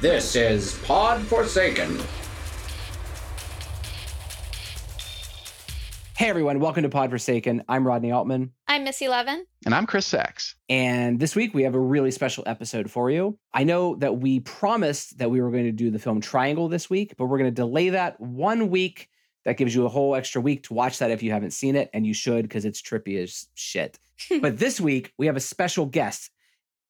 This is Pod Forsaken. Hey everyone, welcome to Pod Forsaken. I'm Rodney Altman. I'm Missy Levin. And I'm Chris Sachs. And this week we have a really special episode for you. I know that we promised that we were going to do the film Triangle this week, but we're going to delay that one week. That gives you a whole extra week to watch that if you haven't seen it, and you should because it's trippy as shit. but this week we have a special guest.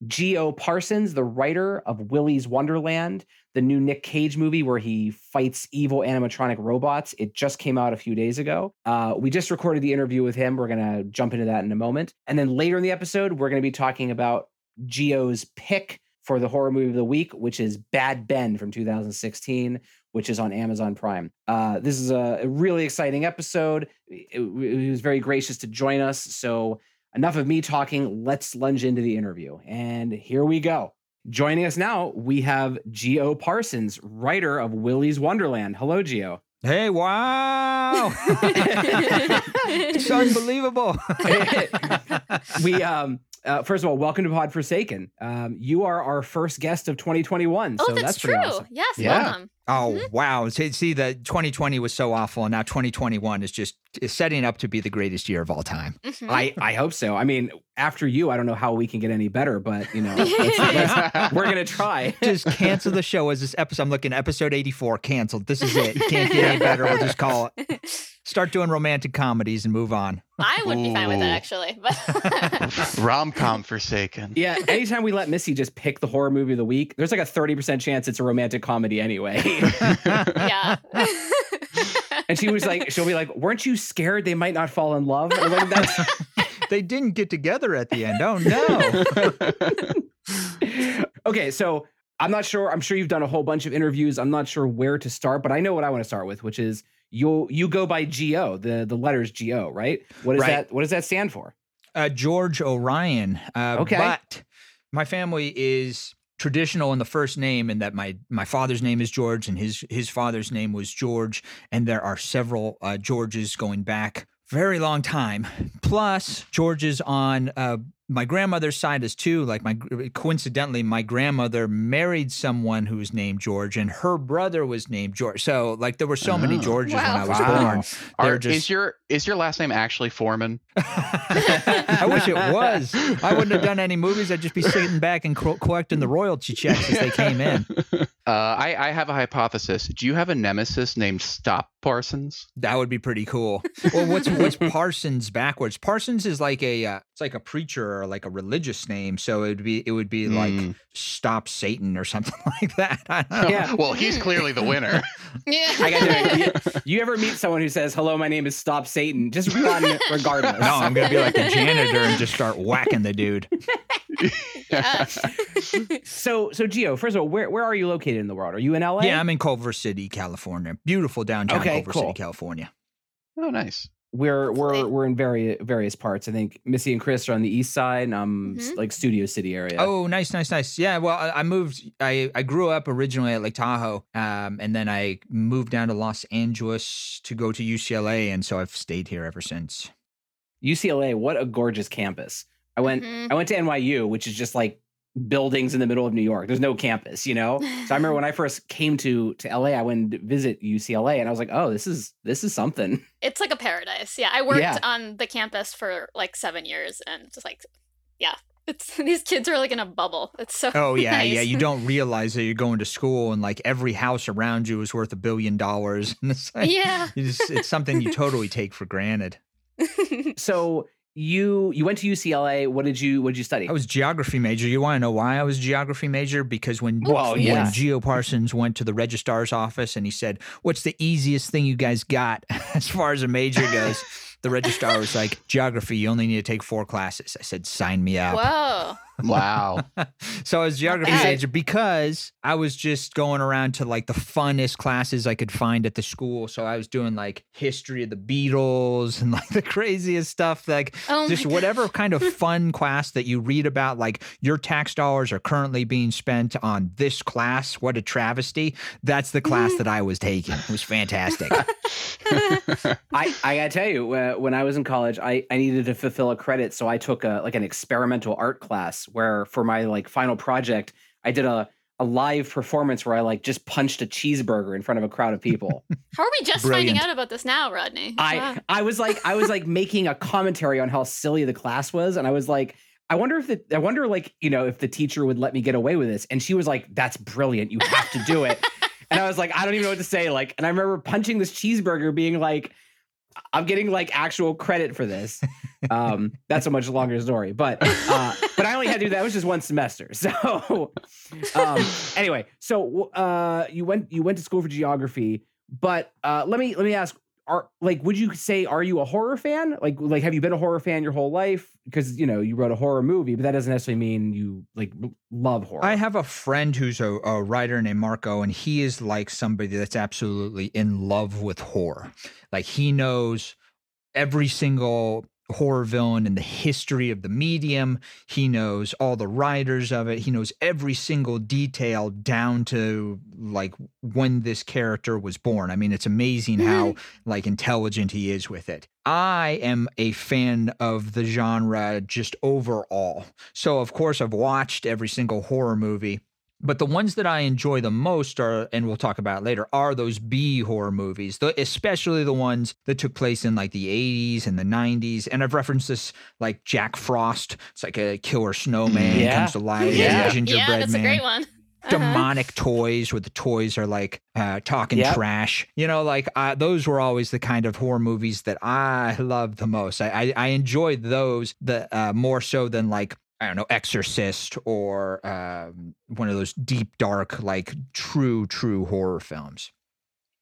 Geo Parsons, the writer of Willy's Wonderland, the new Nick Cage movie where he fights evil animatronic robots. It just came out a few days ago. Uh, we just recorded the interview with him. We're going to jump into that in a moment. And then later in the episode, we're going to be talking about Geo's pick for the horror movie of the week, which is Bad Ben from 2016, which is on Amazon Prime. Uh, this is a, a really exciting episode. He was very gracious to join us. So, enough of me talking. Let's lunge into the interview. And here we go. Joining us now, we have Geo Parsons, writer of Willy's Wonderland. Hello, Geo. Hey, wow. it's unbelievable. we um uh, first of all, welcome to Pod Forsaken. Um, you are our first guest of 2021. Oh, so that's, that's true. awesome. Yes, Yeah. welcome. Oh, wow. See, see, the 2020 was so awful, and now 2021 is just is setting up to be the greatest year of all time. Mhm. I, I hope so. I mean, after you, I don't know how we can get any better, but you know, let's- let's- we're gonna try. Just cancel the show as this episode. I'm looking episode 84 canceled. This is it. You Can't get any better. We'll just call it. Start doing romantic comedies and move on. I would be fine with that actually, but Rom com Forsaken. Yeah, anytime we let Missy just pick the horror movie of the week, there's like a 30% chance it's a romantic comedy anyway. yeah. and she was like, she'll be like, weren't you scared they might not fall in love? And like, that's They didn't get together at the end. Oh, no. okay, so I'm not sure. I'm sure you've done a whole bunch of interviews. I'm not sure where to start, but I know what I want to start with, which is you you go by GO, the the letters GO, right? What is Right. that what does that stand for? uh, George Orion. Uh, Okay. But my family is traditional in the first name, and that my my father's name is George, and his his father's name was George, and there are several uh, Georges going back very long time. Plus, Georges on uh, my grandmother's side is too. Like my coincidentally, my grandmother married someone who was named George, and her brother was named George. So like there were so many Oh. Georges when I was Wow. born. Are, They're just- Is your is your last name actually Foreman? I wish it was. I wouldn't have done any movies. I'd just be sitting back and co- collecting the royalty checks as they came in. Uh, I, I have a hypothesis. Do you have a nemesis named Stop Parsons? That would be pretty cool. Well, what's what's Parsons backwards? Parsons is like a uh, it's like a preacher or like a religious name. So it would be it would be like Mm. Stop Satan or something like that. I don't know. Yeah. well, he's clearly the winner. yeah. I got you. You ever meet someone who says, "Hello, my name is Stop Satan"? Just run regardless. No, I'm gonna be like a janitor and just start whacking the dude. Yeah. So, so Geo, first of all, where where are you located in the world? Are you in LA? Yeah, I'm in Culver City, California. Beautiful downtown Okay, Culver cool. City, California. oh, nice. we're we're we're in very various parts. I think Missy and Chris are on the east side, and I'm s- Mhm. like Studio City area. Oh, nice, nice, nice. Yeah, well, I, I moved. I I grew up originally at Lake Tahoe, um, and then I moved down to Los Angeles to go to UCLA, and so I've stayed here ever since. UCLA, what a gorgeous campus. I went Mhm. I went to NYU, which is just like buildings in the middle of New York. There's no campus, you know. So I remember when I first came to to LA, I went to visit UCLA, and I was like, oh, this is this is something. It's like a paradise. Yeah. I worked Yeah. on the campus for like seven years and just like yeah. It's these kids are like in a bubble. It's so Oh yeah, nice. yeah. You don't realize that you're going to school, and like every house around you is worth a billion dollars. And it's like, Yeah. you it's something you totally take for granted. So you you went to UCLA. What did you what did you study? I was geography major. You want to know why I was geography major? Because when Well, when yeah. Geo Parsons went to the registrar's office and he said, "What's the easiest thing you guys got as far as a major goes?" the registrar was like, "Geography. You only need to take four classes." I said, "Sign me up." Whoa. Wow. so I was geography bad. major because I was just going around to like the funnest classes I could find at the school. So I was doing like history of the Beatles and like the craziest stuff, like Oh just God. whatever kind of fun class that you read about. Like your tax dollars are currently being spent on this class. What a travesty! That's the class that I was taking. It was fantastic. I, I gotta tell you, uh, when I was in college, I, I needed to fulfill a credit, so I took a like an experimental art class where for my like final project, I did a a live performance where I like just punched a cheeseburger in front of a crowd of people. How are we just finding out about this now, Rodney? I Wow. I was like I was like making a commentary on how silly the class was, and I was like, I wonder if the I wonder like you know if the teacher would let me get away with this, and she was like, "That's brilliant, you have to do it," and I was like, I don't even know what to say. Like, and I remember punching this cheeseburger, being like, I'm getting like actual credit for this. Um, that's a much longer story, but uh, but I only had to do that. It was just one semester, so um, anyway, so uh, you went you went to school for geography, but uh, let me let me ask: Are like would you say are you a horror fan? Like like have you been a horror fan your whole life? Because you know you wrote a horror movie, but that doesn't necessarily mean you like love horror. I have a friend who's a, a writer named Marco, and he is like somebody that's absolutely in love with horror. Like he knows every single horror villain in the history of the medium. He knows all the writers of it. He knows every single detail down to like when this character was born. I mean, it's amazing how mm-hmm. like intelligent he is with it. I am a fan of the genre just overall. So of course I've watched every single horror movie. But the ones that I enjoy the most are, and we'll talk about later, are those B horror movies, the, especially the ones that took place in like the 80s and the 90s. And I've referenced this like Jack Frost. It's like a killer snowman Yeah. comes to life, Yeah. a gingerbread yeah, that's man a great one. Uh-huh. demonic toys where the toys are like uh, talking Yep. trash. You know, like uh, those were always the kind of horror movies that I loved the most. I I, I enjoyed those the uh, more so than like I don't know Exorcist or um, one of those deep dark like true true horror films.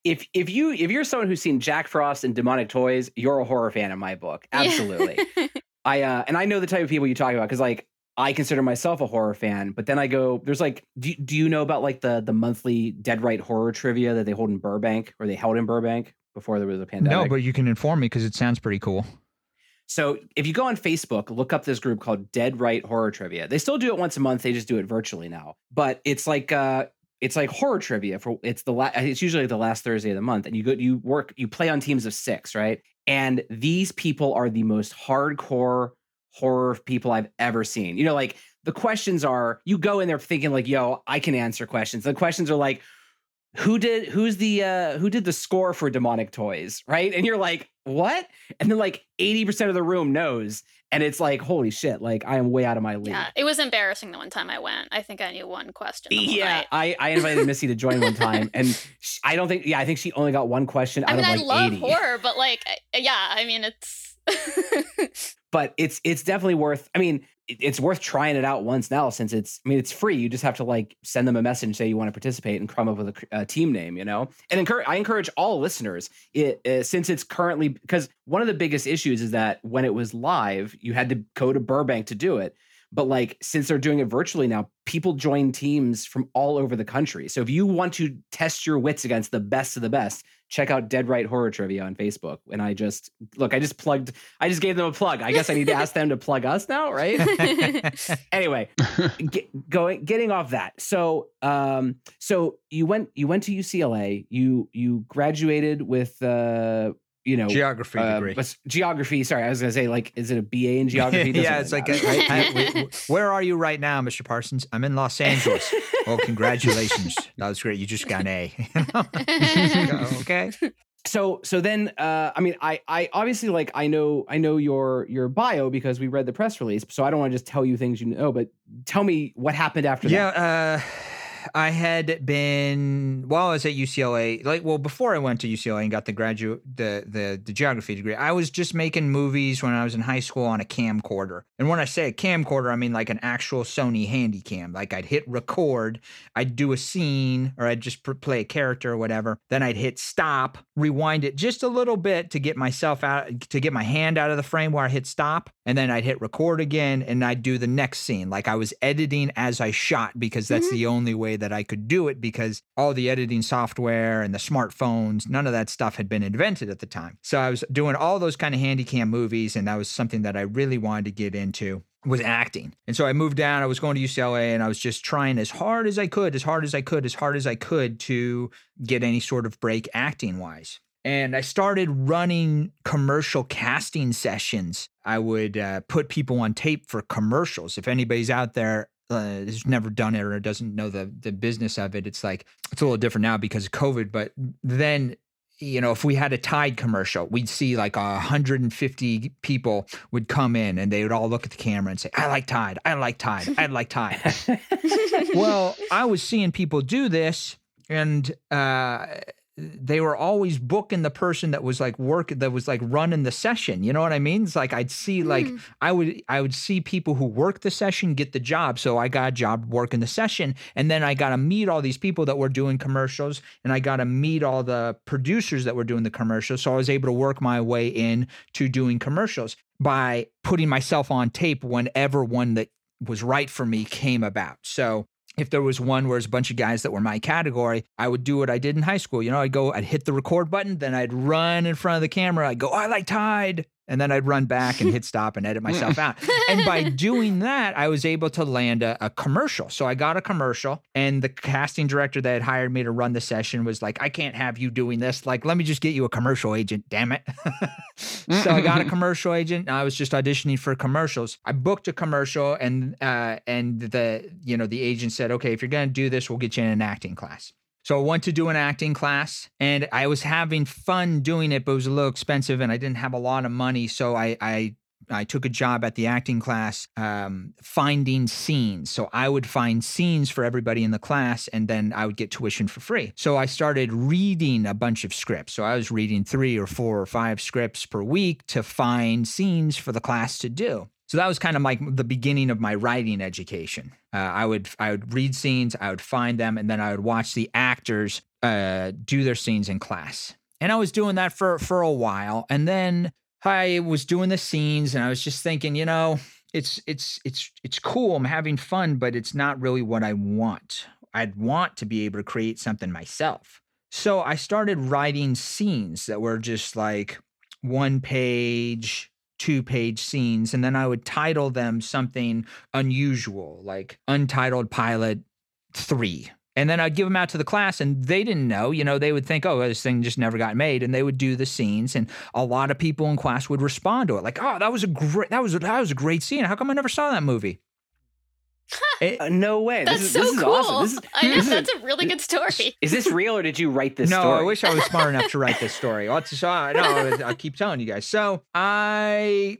if if you if you're someone who's seen Jack Frost and demonic toys, you're a horror fan in my book. Yeah. Absolutely. I uh and I know the type of people you talk about because like I consider myself a horror fan, but then I go, there's like, do, do you know about like the the monthly Dead Right horror trivia that they hold in Burbank or they held in Burbank before there was a pandemic? No, but you can inform me because it sounds pretty cool. So if you go on Facebook, look up this group called Dead Right Horror Trivia. They still do it once a month. They just do it virtually now. But it's like uh it's like horror trivia for it's the la- it's usually the last Thursday of the month and you go you work you play on teams of 6, right? And these people are the most hardcore horror people I've ever seen. You know like the questions are you go in there thinking like, "Yo, I can answer questions." The questions are like who did who's the uh who did the score for demonic toys right and you're like what and then like 80% of the room knows and it's like holy shit like i am way out of my league yeah, it was embarrassing the one time I went. I think I knew one question. yeah. I, I invited missy to join one time and sh i don't think yeah i think she only got one question out I mean, of I love 80 horror, but like, yeah, I mean, it's. but it's it's definitely worth i mean it's worth trying it out once now since it's i mean it's free. You just have to like send them a message say you want to participate and come up with a, a team name you know? And encourage i encourage all listeners it uh, since it's currently because one of the biggest issues is that when it was live you had to go to burbank to do it but like since they're doing it virtually now people join teams from all over the country. So if you want to test your wits against the best of the best check out dead right horror trivia on facebook. And i just look i just plugged i just gave them a plug. I guess i need to ask them to plug us now right? Anyway get, going getting off that. So um so you went you went to ucla you you graduated with uh you know Geography uh, degree. geography sorry i was gonna say like is it a ba in geography yeah, it's like, matter, a, right? I- w- w- where are you right now, Mr. Parsons? I'm in Los Angeles. oh, congratulations. That was great. You just got an A. okay. so so then uh i mean i i obviously like i know i know your your bio because we read the press release so i don't want to just tell you things you know but tell me what happened after Yeah, that uh, I had been while I was at UCLA, like well before I went to UCLA and got the graduate the the the geography degree. I was just making movies when I was in high school on a camcorder. And when I say a camcorder, I mean like an actual Sony Handycam. Like I'd hit record, I'd do a scene, or I'd just play a character or whatever. Then I'd hit stop, rewind it just a little bit to get myself out to get my hand out of the frame where I hit stop, and then I'd hit record again, and I'd do the next scene. Like I was editing as I shot because that's Mhm. the only way that I could do it because all the editing software and the smartphones, none of that stuff had been invented at the time. So I was doing all those kind of handycam movies, and that was something that I really wanted to get into was acting. And so I moved down, I was going to UCLA and I was just trying as hard as I could, as hard as I could, as hard as I could to get any sort of break acting wise. And I started running commercial casting sessions. I would uh, put people on tape for commercials. If anybody's out there uh, has never done it or doesn't know the the business of it, it's like it's a little different now because of COVID. But then you know, if we had a Tide commercial, we'd see like 150 people would come in and they would all look at the camera and say, I like Tide, I like Tide, I like Tide. well, I was seeing people do this and uh, they were always booking the person that was like work that was like running the session you know what i mean it's like i'd see like Mm. i would i would see people who work the session get the job so i got a job working the session and then i got to meet all these people that were doing commercials and i got to meet all the producers that were doing the commercials so i was able to work my way in to doing commercials by putting myself on tape whenever one that was right for me came about so if there was one where it's a bunch of guys that were my category, I would do what I did in high school. You know, I'd go, I'd hit the record button, then I'd run in front of the camera. I'd go, oh, I like Tide. And then I'd run back and hit stop and edit myself out. And by doing that, I was able to land a, a commercial. So I got a commercial, and the casting director that had hired me to run the session was like, I can't have you doing this. Like, let me just get you a commercial agent, damn it. so I got a commercial agent. And I was just auditioning for commercials. I booked a commercial, and uh, and the you know the agent said, okay, if you're gonna do this, we'll get you in an acting class. So I went to do an acting class, and I was having fun doing it, but it was a little expensive, and I didn't have a lot of money. So I I I took a job at the acting class um, finding scenes. So I would find scenes for everybody in the class, and then I would get tuition for free. So I started reading a bunch of scripts. So I was reading three or four or five scripts per week to find scenes for the class to do. So that was kind of like the beginning of my writing education. Uh, I would I would read scenes, I would find them, and then I would watch the actors uh, do their scenes in class. And I was doing that for for a while, and then I was doing the scenes, and I was just thinking, you know, it's it's it's it's cool. I'm having fun, but it's not really what I want. I'd want to be able to create something myself. So I started writing scenes that were just like one page, two page scenes, and then I would title them something unusual, like Untitled Pilot 3. And then I'd give them out to the class, and they didn't know. You know, they would think, oh, this thing just never got made. And they would do the scenes, and a lot of people in class would respond to it, like, oh, that was a great, that was a, that was a great scene. How come I never saw that movie? It- Uh, no way. That's this is, so this is cool. awesome. This is, I know this is- that's a really good story. Is this real or did you write this no, story? No, I wish I was smart enough to write this story. Well, so I, no, I keep telling you guys. So I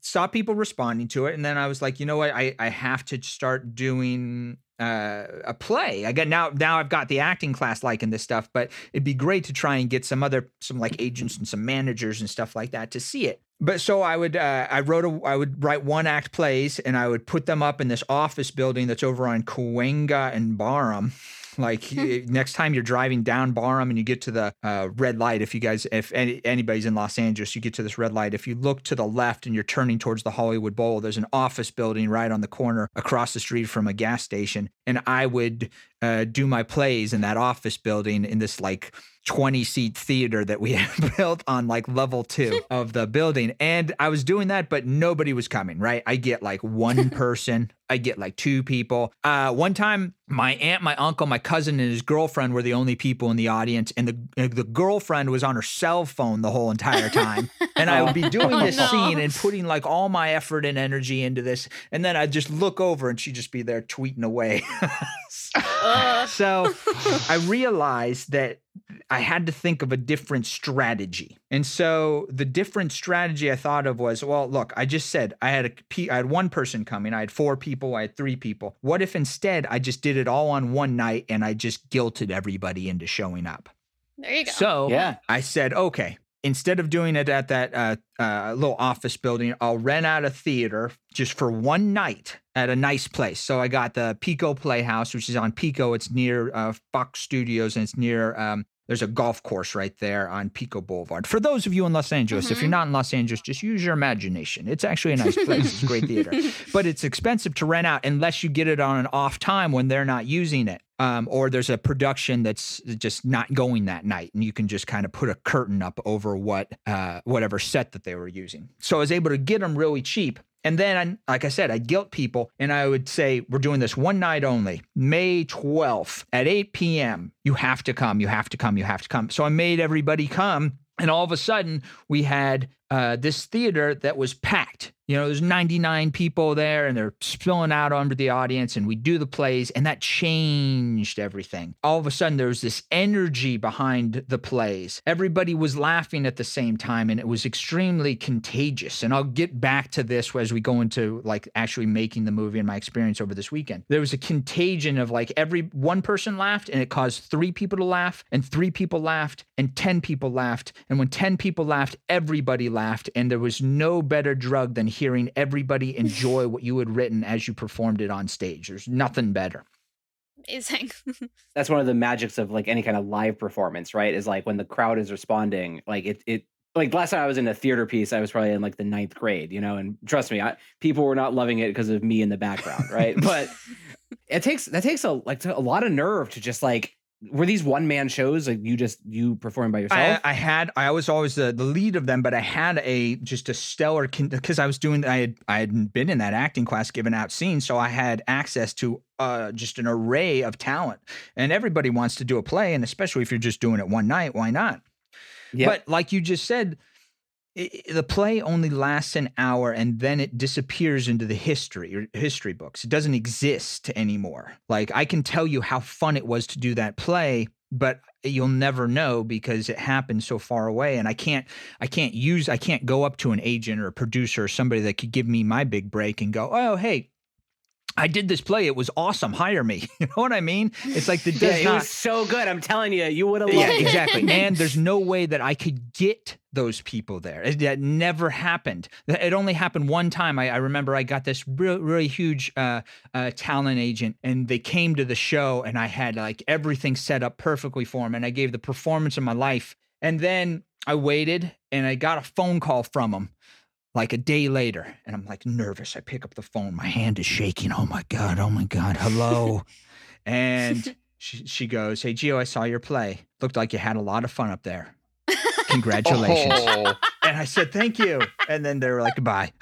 saw people responding to it, and then I was like, you know what? I I have to start doing uh, a play. I got now now I've got the acting class liking this stuff, but it'd be great to try and get some other some like agents and some managers and stuff like that to see it. But so I would uh, I wrote a I would write one act plays and I would put them up in this office building that's over on Cahuenga and Barham. Like next time you're driving down Barham and you get to the uh, red light, if you guys, if any, anybody's in Los Angeles, you get to this red light. If you look to the left and you're turning towards the Hollywood Bowl, there's an office building right on the corner across the street from a gas station. And I would uh, do my plays in that office building in this like 20 seat theater that we had built on like level two of the building. And I was doing that, but nobody was coming, right? I get like one person, I get like two people. Uh, one time, my aunt, my uncle, my cousin, and his girlfriend were the only people in the audience. And the, the girlfriend was on her cell phone the whole entire time. And I would be doing Oh, this no. scene and putting like all my effort and energy into this. And then I'd just look over and she'd just be there tweeting away. So I realized that I had to think of a different strategy. And so the different strategy I thought of was, well, look, I just said I had a pe- I had one person coming, I had four people, I had three people. What if instead I just did it all on one night and I just guilted everybody into showing up? there you go. So yeah. I said, okay, instead of doing it at that uh, uh, little office building, I'll rent out a theater just for one night at a nice place. So I got the Pico Playhouse, which is on Pico. It's near uh, Fox Studios and it's near. Um, there's a golf course right there on Pico Boulevard. For those of you in Los Angeles, if you're Mhm. not in Los Angeles, just use your imagination. It's actually a nice place. It's a great theater but it's expensive to rent out unless you get it on an off time when they're not using it. Um, or there's a production that's just not going that night, and you can just kind of put a curtain up over what uh, whatever set that they were using. So I was able to get them really cheap. And then, like I said, I guilt people, and I would say, "We're doing this one night only, May 12th at 8 p.m. You have to come. You have to come. You have to come." So I made everybody come, and all of a sudden, we had uh, this theater that was packed. You know, there's 99 people there and they're spilling out onto the audience, and we do the plays, and that changed everything. All of a sudden, there was this energy behind the plays. Everybody was laughing at the same time, and it was extremely contagious. And I'll get back to this as we go into like actually making the movie and my experience over this weekend. There was a contagion of like every one person laughed, and it caused three people to laugh, and three people laughed, and 10 people laughed. And when 10 people laughed, everybody laughed. And there was no better drug than hearing everybody enjoy what you had written as you performed it on stage. There's nothing better. Amazing. That's one of the magics of like any kind of live performance, right? Is like when the crowd is responding, like it it like last time I was in a theater piece, I was probably in like the ninth grade, you know, and trust me, I, people were not loving it because of me in the background, right? but it takes that takes a like a lot of nerve to just like were these one man shows like you just you performing by yourself? I, I had I was always the, the lead of them, but I had a just a stellar because I was doing I had I had been in that acting class giving out scenes, so I had access to uh, just an array of talent. And everybody wants to do a play, and especially if you're just doing it one night, why not? Yep. But like you just said, the play only lasts an hour and then it disappears into the history or history books. It doesn't exist anymore. Like I can tell you how fun it was to do that play, but you'll never know because it happened so far away and I can't I can't use I can't go up to an agent or a producer or somebody that could give me my big break and go, "Oh, hey, I did this play. It was awesome. Hire me." You know what I mean? It's like the yeah, it not was so good. I'm telling you, you would have loved yeah, it. exactly. And there's no way that I could get those people there. It, that never happened. It only happened one time. I, I remember I got this real, really huge uh, uh, talent agent, and they came to the show, and I had like everything set up perfectly for them, and I gave the performance of my life. And then I waited, and I got a phone call from them like a day later and i'm like nervous. I pick up the phone. My hand is shaking. Oh my god oh my god hello. And she, she goes hey geo i saw your play. Looked like you had a lot of fun up there congratulations Oh, and i said thank you and then they were like goodbye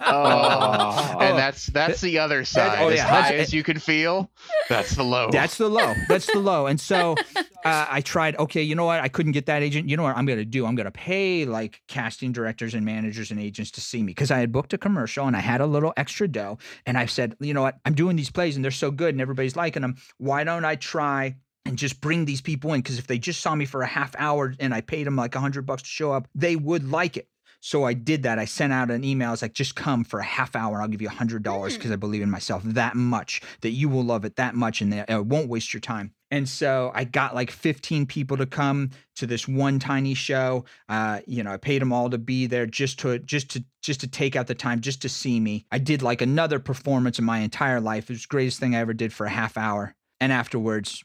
oh. and that's that's the other side. oh, as yeah, that's- high as you can feel, that's the low. That's the low. That's the low. And so uh, I tried, okay, you know what? I couldn't get that agent. You know what I'm going to do? I'm going to pay like casting directors and managers and agents to see me because I had booked a commercial and I had a little extra dough. And I said, you know what? I'm doing these plays and they're so good and everybody's liking them. Why don't I try? And just bring these people in because if they just saw me for a half hour and I paid them like a hundred bucks to show up, they would like it. So I did that. I sent out an email. I was like, just come for a half hour. I'll give you a hundred dollars Hmm. because I believe in myself that much that you will love it that much and that I won't waste your time. And so I got like 15 people to come to this one tiny show. Uh, you know, I paid them all to be there just to just to just to take out the time just to see me. I did like another performance in my entire life. It was the greatest thing I ever did for a half hour. And afterwards,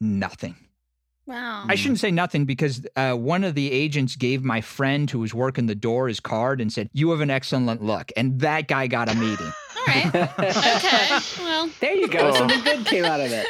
nothing. Wow. I shouldn't say nothing because uh, one of the agents gave my friend who was working the door his card and said, "You have an excellent look," and that guy got a meeting. All right. Okay. Well. there you go. Something good came out of it.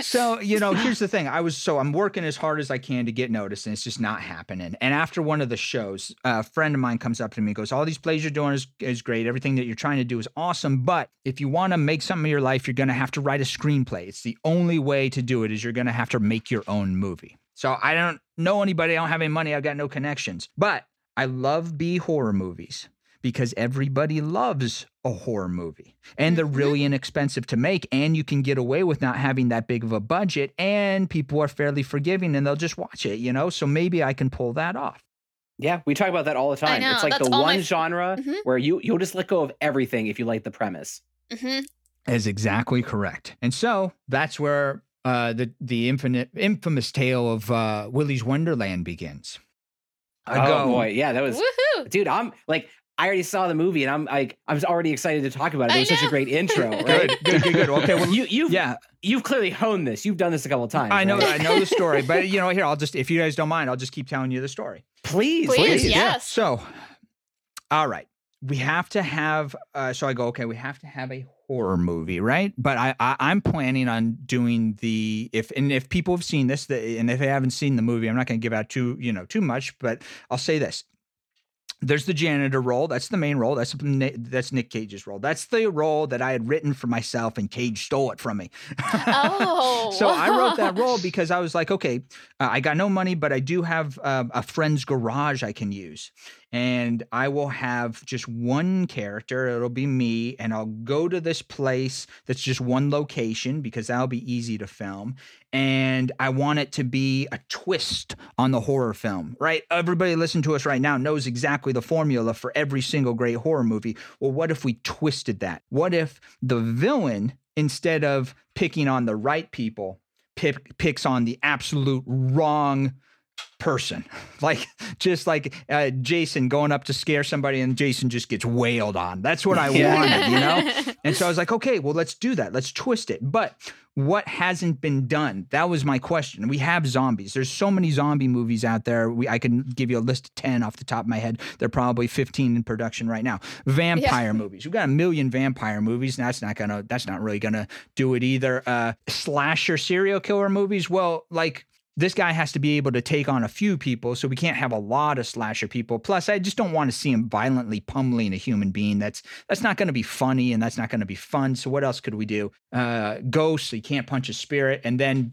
so you know, here's the thing: I was so I'm working as hard as I can to get noticed, and it's just not happening. And after one of the shows, a friend of mine comes up to me, and goes, "All these plays you're doing is is great. Everything that you're trying to do is awesome. But if you want to make something of your life, you're going to have to write a screenplay. It's the only way to do it. Is you're going to have to make your own movie." So I don't know anybody. I don't have any money. I've got no connections. But I love B horror movies because everybody loves a horror movie and they're Mhm. really inexpensive to make and you can get away with not having that big of a budget and people are fairly forgiving and they'll just watch it you know so maybe i can pull that off Yeah, we talk about that all the time. know, It's like that's the one my- genre Mhm. where you you'll just let go of everything if you like the premise. hmm is exactly correct and so that's where uh, the the infinite infamous tale of uh, Willy's Wonderland begins. I oh go, boy, yeah, that was Woohoo. dude. I'm like, I already saw the movie, and I'm like, I was already excited to talk about it. It was such a great intro, right? Good, good, good, good. Okay, well, you you've yeah, you've clearly honed this. You've done this a couple of times. I know, right? I know the story, but you know, here I'll just, if you guys don't mind, I'll just keep telling you the story. Please, Please, please, yeah. Yes. So, all right, we have to have. Uh, so I go, okay, we have to have a horror movie, right? But I, I I'm planning on doing the if and if people have seen this, the, and if they haven't seen the movie, I'm not going to give out too you know too much, but I'll say this. There's the janitor role. That's the main role. That's that's Nick Cage's role. That's the role that I had written for myself, and Cage stole it from me. Oh. so I wrote that role because I was like, okay, uh, I got no money, but I do have uh, a friend's garage I can use. And I will have just one character. It'll be me, and I'll go to this place that's just one location because that'll be easy to film. And I want it to be a twist on the horror film, right? Everybody listen to us right now knows exactly the formula for every single great horror movie. Well, what if we twisted that? What if the villain, instead of picking on the right people, pick, picks on the absolute wrong person. Like just like uh, jason going up to scare somebody and jason just gets wailed on. That's what i Yeah. wanted you know? And so i was like okay well let's do that. Let's twist it. But what hasn't been done? That was my question. We have zombies. There's so many zombie movies out there. We, i can give you a list of 10 off the top of my head. They're probably 15 in production right now. Vampire movies. We've got a million vampire movies and that's not gonna that's not really gonna do it either. Uh slasher serial killer movies? Well like this guy has to be able to take on a few people, so we can't have a lot of slasher people. Plus, I just don't want to see him violently pummeling a human being. That's that's not going to be funny, and that's not going to be fun. So what else could we do? Uh, ghosts, so you can't punch a spirit, and then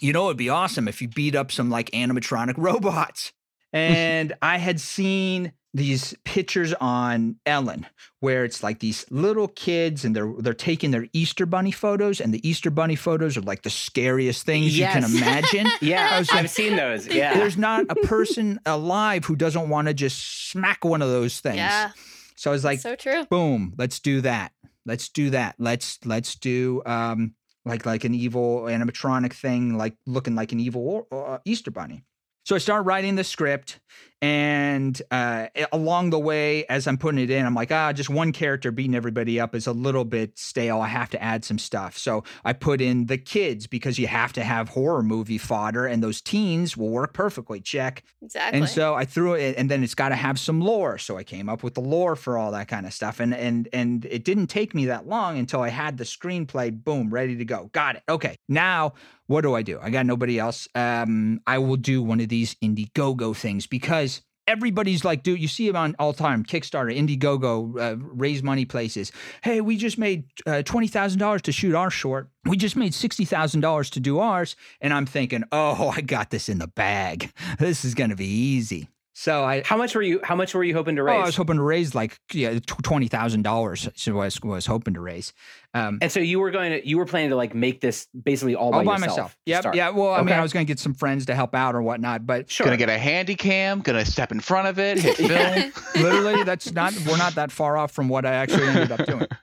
you know it'd be awesome if you beat up some like animatronic robots. And I had seen these pictures on Ellen where it's like these little kids and they're they're taking their Easter bunny photos and the Easter bunny photos are like the scariest things you can imagine. Yeah, I was like, I've seen those. Yeah. There's not a person alive who doesn't want to just smack one of those things. Yeah, So I was like, so true. boom, let's do that. Let's do that. Let's let's do um like like an evil animatronic thing, like looking like an evil uh, Easter bunny. So I start writing the script, and uh, along the way, as I'm putting it in, I'm like, ah, just one character beating everybody up is a little bit stale. I have to add some stuff. So I put in the kids because you have to have horror movie fodder, and those teens will work perfectly. Check. Exactly. And so I threw it, and then it's got to have some lore. So I came up with the lore for all that kind of stuff, and and and it didn't take me that long until I had the screenplay, boom, ready to go. Got it. Okay, now what do I do? I got nobody else. Um, I will do one of these Indiegogo things because everybody's like, dude, you see them on all time Kickstarter, Indiegogo, uh, raise money places. Hey, we just made uh, twenty thousand dollars to shoot our short. We just made sixty thousand dollars to do ours, and I'm thinking, oh, I got this in the bag. This is gonna be easy. So I. how much were you? How much were you hoping to raise? Oh, raise? I was hoping to raise like yeah twenty thousand dollars. So I was, was hoping to raise. Um, and so you were going to, you were planning to like make this basically all by, all by yourself myself. to Yep. Yeah. Well, I mean, I was going to get some friends to help out or whatnot, but Sure. Gonna get a handy cam, gonna step in front of it, hit film. literally, that's not. We're not that far off from what I actually ended up doing.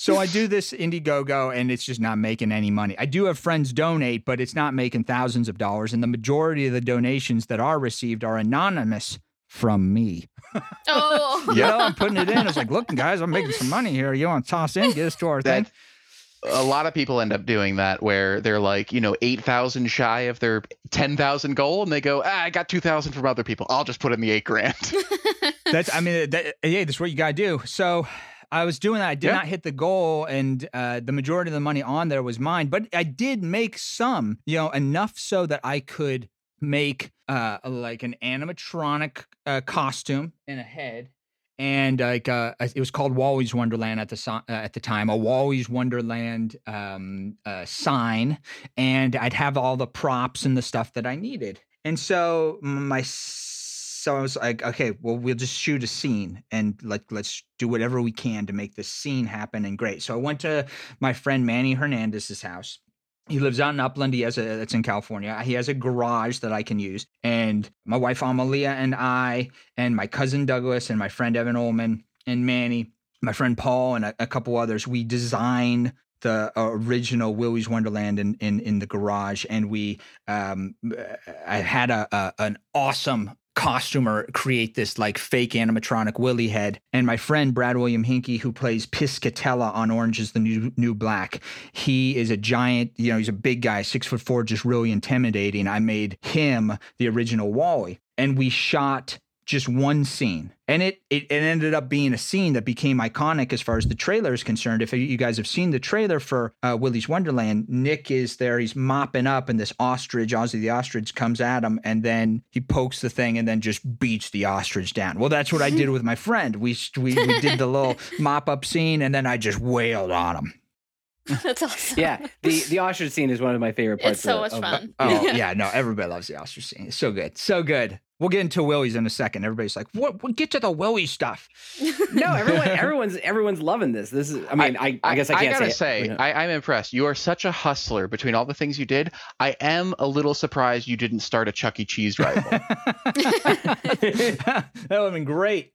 So I do this Indiegogo, and it's just not making any money. I do have friends donate, but it's not making thousands of dollars, and the majority of the donations that are received are anonymous from me. oh, You know, I'm putting it in. It's like, look, guys, I'm making some money here. You want to toss in, get us to our thing? A lot of people end up doing that where they're like, you know, eight thousand shy of their ten thousand goal, and they go, ah, I got two thousand from other people. I'll just put in the eight grand. That's, I mean, that, yeah, that's what you gotta do. So I was doing that. I did Yeah. not hit the goal, and uh, the majority of the money on there was mine. But I did make some, you know, enough so that I could make uh, like an animatronic uh, costume and a head. And like uh, it was called Wally's Wonderland at the so- uh, at the time, a Wally's Wonderland um, uh, sign, and I'd have all the props and the stuff that I needed. And so my so I was like, okay, well, we'll just shoot a scene and like let's do whatever we can to make this scene happen and great. So I went to my friend Manny Hernandez's house. He lives out in Upland. He has a that's in California. He has a garage that I can use. And my wife Amalia and I, and my cousin Douglas, and my friend Evan Ullman and Manny, my friend Paul, and a, a couple others, we design the original Willy's Wonderland in in, in the garage, and we um, I had a, a an awesome costumer create this like fake animatronic Willy head. And my friend Brad William Henke, who plays Piscatella on Orange is the New New Black, he is a giant, you know, he's a big guy, six foot four, just really intimidating. I made him the original Wally. And we shot just one scene. And it, it it ended up being a scene that became iconic as far as the trailer is concerned. If you guys have seen the trailer for uh, Willy's Wonderland, Nick is there. He's mopping up, and this ostrich, Ozzy the ostrich, comes at him, and then he pokes the thing, and then just beats the ostrich down. Well, that's what I did with my friend. We we, we did the little mop up scene, and then I just wailed on him. That's awesome. Yeah, the the ostrich scene is one of my favorite parts. It's so of, much of- fun. Oh yeah, no, everybody loves the ostrich scene. It's so good, so good. We'll get into Willy's in a second. Everybody's like, "What? What? Get to the Willy stuff." No, everyone, everyone's everyone's loving this. This is. I mean, I, I, guess I can't gotta say. say, it. I, I'm impressed. You are such a hustler between all the things you did. I am a little surprised you didn't start a Chuck E. Cheese rival. that would have been great.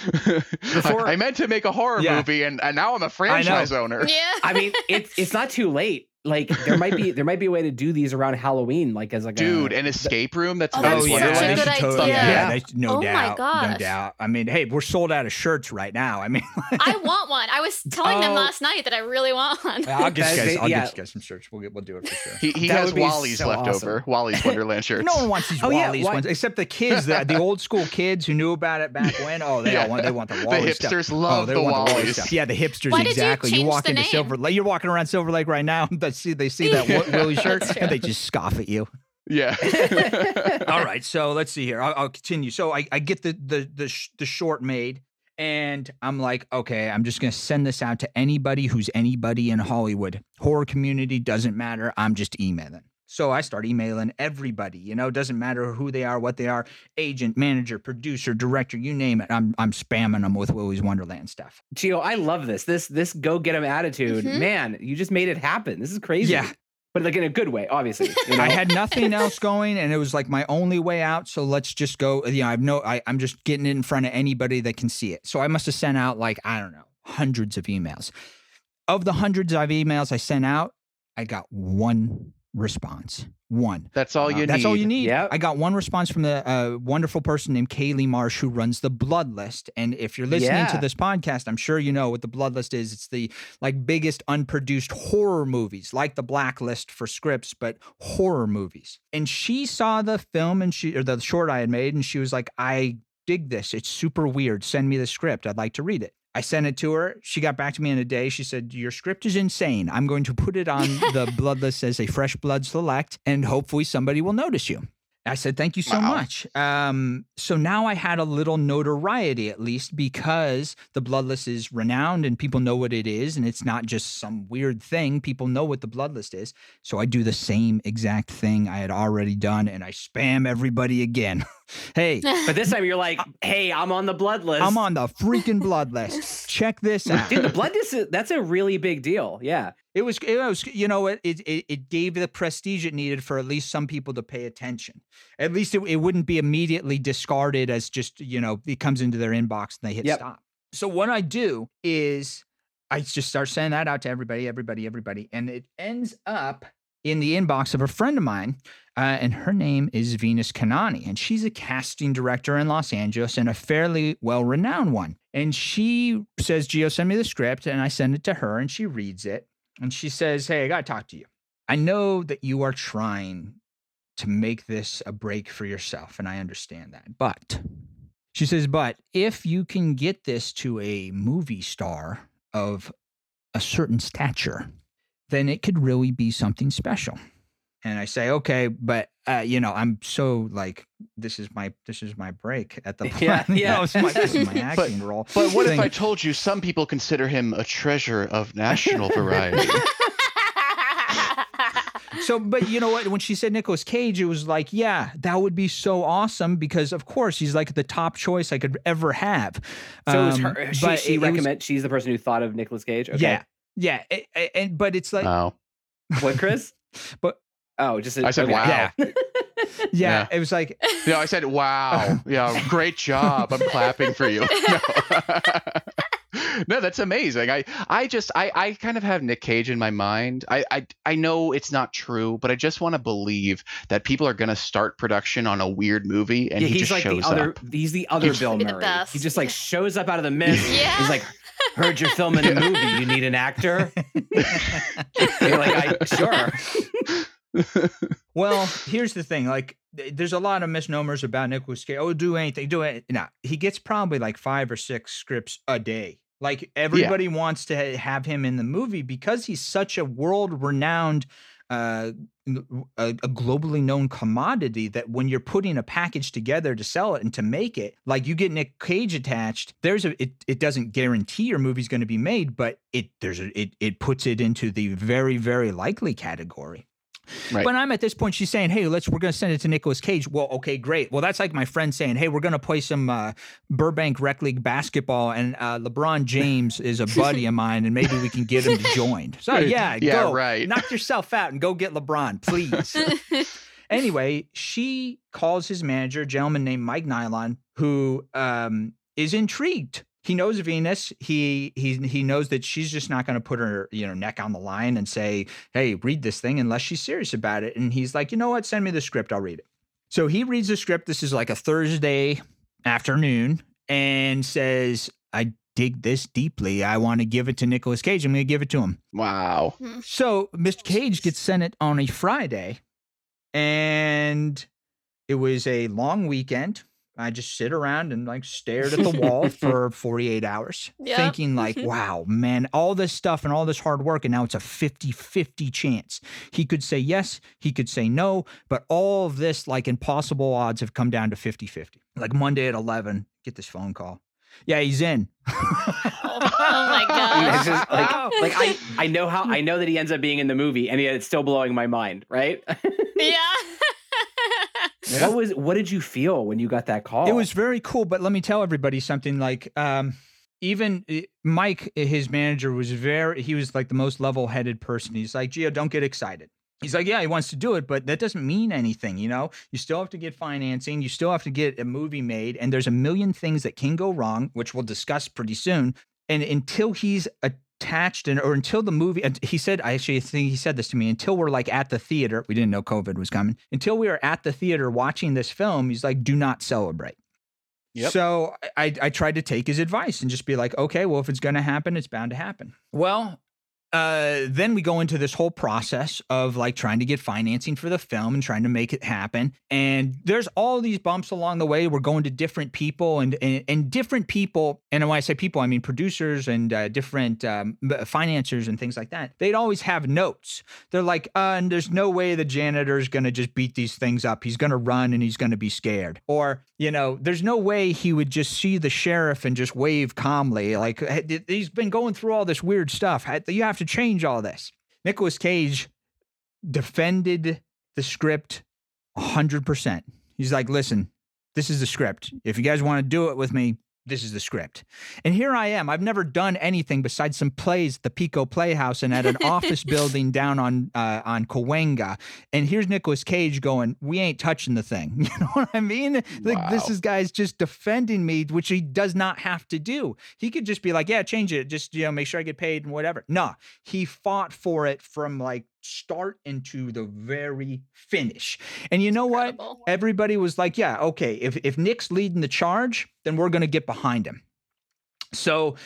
Before- I, I meant to make a horror Yeah. movie, and, and now I'm a franchise owner. yeah. I mean, it's it's not too late. Like there might be there might be a way to do these around Halloween, like as like Dude, a, an escape room that's Oh, Alice that's Wonderland. such a good should totally- idea. Yeah, Yeah. they- no Oh my doubt, no doubt. I mean, hey, we're sold out of shirts right now. I mean, I want one. I was telling them Oh. last night that I really want one. I'll get you guys. I'll yeah. get you guys some shirts. We'll get, we'll do it for sure. He, he has Wally's so left awesome. over. Wally's Wonderland shirts. No one wants these Oh, yeah, Wally's why- ones, except the kids, the, the old school kids who knew about it back when. Oh, they Yeah. all want they want the the Wally stuff. hipsters Oh, love they the want the Wally stuff. Yeah, the hipsters Why did you exactly. change walk into name? Silver Lake. You're walking around Silver Lake right now. They see they see that Wi- Willy shirt and they just scoff at you. Yeah. All right, so let's see here. I'll, I'll continue. So I, I get the the the, sh- the short made, and I'm like, okay, I'm just gonna send this out to anybody who's anybody in Hollywood. Horror community doesn't matter. I'm just emailing. So I start emailing everybody. You know, doesn't matter who they are, what they are, agent, manager, producer, director, you name it. I'm I'm spamming them with Willy's Wonderland stuff. Geo, I love this. This this go get them attitude. Mhm. Man, you just made it happen. This is crazy. Yeah. But like in a good way, obviously. You know? I had nothing else going, and it was like my only way out. So let's just go. You know, I've no, I, I'm just getting it in front of anybody that can see it. So I must have sent out like I don't know, hundreds of emails. Of the hundreds of emails I sent out, I got one response. One. That's all you need. That's all you need. Yep. I got one response from the uh, wonderful person named Kailey Marsh who runs the Blood List. And if you're listening to this podcast, I'm sure you know what the Blood List is. It's the like biggest unproduced horror movies, like the Blacklist for scripts, but horror movies. And she saw the film and she or the short I had made, and she was like, "I dig this. It's super weird. Send me the script. I'd like to read it." I sent it to her. She got back to me in a day. She said, Your script is insane. I'm going to put it on the blood list as a fresh blood select, and hopefully somebody will notice you. I said, Thank you so Wow. much. Um, so now I had a little notoriety, at least, because the Bloodlist is renowned and people know what it is, and it's not just some weird thing. People know what the Bloodlist is. So I do the same exact thing I had already done, and I spam everybody again. hey, but this time you're like, hey, I'm on the blood list. I'm on the freaking blood list. Check this out. Dude, the blood list is that's a really big deal. Yeah. It was, it was, you know, it, it, it it gave the prestige it needed for at least some people to pay attention. At least it, it wouldn't be immediately discarded as just, you know, it comes into their inbox and they hit Yep. stop. So what I do is I just start sending that out to everybody, everybody, everybody, and it ends up in the inbox of a friend of mine, uh, and her name is Venus Kanani, and she's a casting director in Los Angeles and a fairly well-renowned one. And she says, "Geo, send me the script," and I send it to her, and she reads it, and she says, "Hey, I got to talk to you. I know that you are trying to make this a break for yourself, and I understand that, but." She says, but if you can get this to a movie star of a certain stature, then it could really be something special. And I say, okay, but uh, you know, I'm so like, this is my this is my break at the Yeah, you yeah. know, it's my, this is my acting role. But what if. I told you some people consider him a treasure of national variety? So, but you know what? When she said Nicolas Cage, it was like, yeah, that would be so awesome because, of course, he's like the top choice I could ever have. So it was Um, her, she, but she it- it was- recommend she's the person who thought of Nicolas Cage. Okay. Yeah, yeah, a- a- and but it's like, oh, What, Chris? But- oh, just a, I said, okay. wow. yeah, yeah, Yeah. it was like, Yeah, I said, wow. Yeah, great job. I'm clapping for you. No. no, that's amazing. I, I just, I, I kind of have Nick Cage in my mind. I, I, I know it's not true, but I just want to believe that people are going to start production on a weird movie and yeah, he he's just like the shows other. up. He's the other He's Bill Murray. He just like shows up out of the mist. Yeah. He's like, heard you're filming a movie. You need an actor. You're like, I, sure. well, here's the thing. Like, there's a lot of misnomers about Nicolas Cage. Oh, do anything, do it. No, he gets probably like five or six scripts a day. Like everybody wants to ha- have him in the movie because he's such a world-renowned uh, a, a globally known commodity that when you're putting a package together to sell it and to make it, like you get Nick Cage attached, there's a it, it doesn't guarantee your movie's going to be made, but it there's a it it puts it into the very very likely category. Right. But I'm at this point, she's saying, "Hey, let's we're gonna send it to Nicolas Cage." Well, okay, great. Well, that's like my friend saying, "Hey, we're gonna play some uh, Burbank Rec League basketball, and uh, LeBron James is a buddy of mine, and maybe we can get him to join." So yeah, Yeah, go right. knock yourself out and go get LeBron, please. anyway, she calls his manager, a gentleman named Mike Nilon, who um, is intrigued. He knows Venus. He he he knows that she's just not going to put her you know neck on the line and say, "Hey, read this thing," unless she's serious about it. And he's like, "You know what? Send me the script. I'll read it." So he reads the script. This is like a Thursday afternoon, and says, "I dig this deeply. I want to give it to Nicolas Cage. I'm going to give it to him." Wow. Hmm. So Mr. Cage gets sent it on a Friday, and it was a long weekend. I just sit around and like stared at the wall for 48 hours, Yeah. thinking like, Mhm. wow, man, all this stuff and all this hard work, and now it's a 50-50 chance. He could say yes, he could say no, but all of this like impossible odds have come down to 50-50. Like Monday at 11, get this phone call. Yeah, he's in. Oh, my And it's gosh. just like, like I, I know how I know that he ends up being in the movie, and yet it's still blowing my mind, right? yeah. What was what did you feel when you got that call? It was very cool, but let me tell everybody something like um even uh, Mike, his manager, was very, he was like the most level headed person. He's like, "Geo, don't get excited. He's like, yeah, he wants to do it, but that doesn't mean anything. You know, you still have to get financing, you still have to get a movie made, and there's a million things that can go wrong, which we'll discuss pretty soon. And until he's attached and or until the movie and he said I actually think he said this to me until we're like at the theater we didn't know covid was coming until we were at the theater watching this film he's like do not celebrate Yep. so I, I tried to take his advice and just be like, okay, well, if it's going to happen, it's bound to happen. Well, uh, then we go into this whole process of like trying to get financing for the film and trying to make it happen. And there's all these bumps along the way. We're going to different people and and, and different people. And when I say people, I mean producers and uh, different um, financiers and things like that. They'd always have notes. They're like, uh, and there's no way the janitor's going to just beat these things up. He's going to run and he's going to be scared. Or, you know, there's no way he would just see the sheriff and just wave calmly. Like, he's been going through all this weird stuff. You have to change all this. Nicolas Cage defended the script 100%. He's like, listen, this is the script. If you guys want to do it with me, this is the script. And here I am. I've never done anything besides some plays at the Pico Playhouse and at an office building down on uh, on Cahuenga. And here's Nicolas Cage going, "We ain't touching the thing." You know what I mean? Like this is guys just defending me, which he does not have to do. He could just be like, "Yeah, change it. Just you know, make sure I get paid and whatever." No, he fought for it from like start into the very finish. And you know what? Everybody was like, yeah, okay, if, if Nick's leading the charge, then we're going to get behind him. So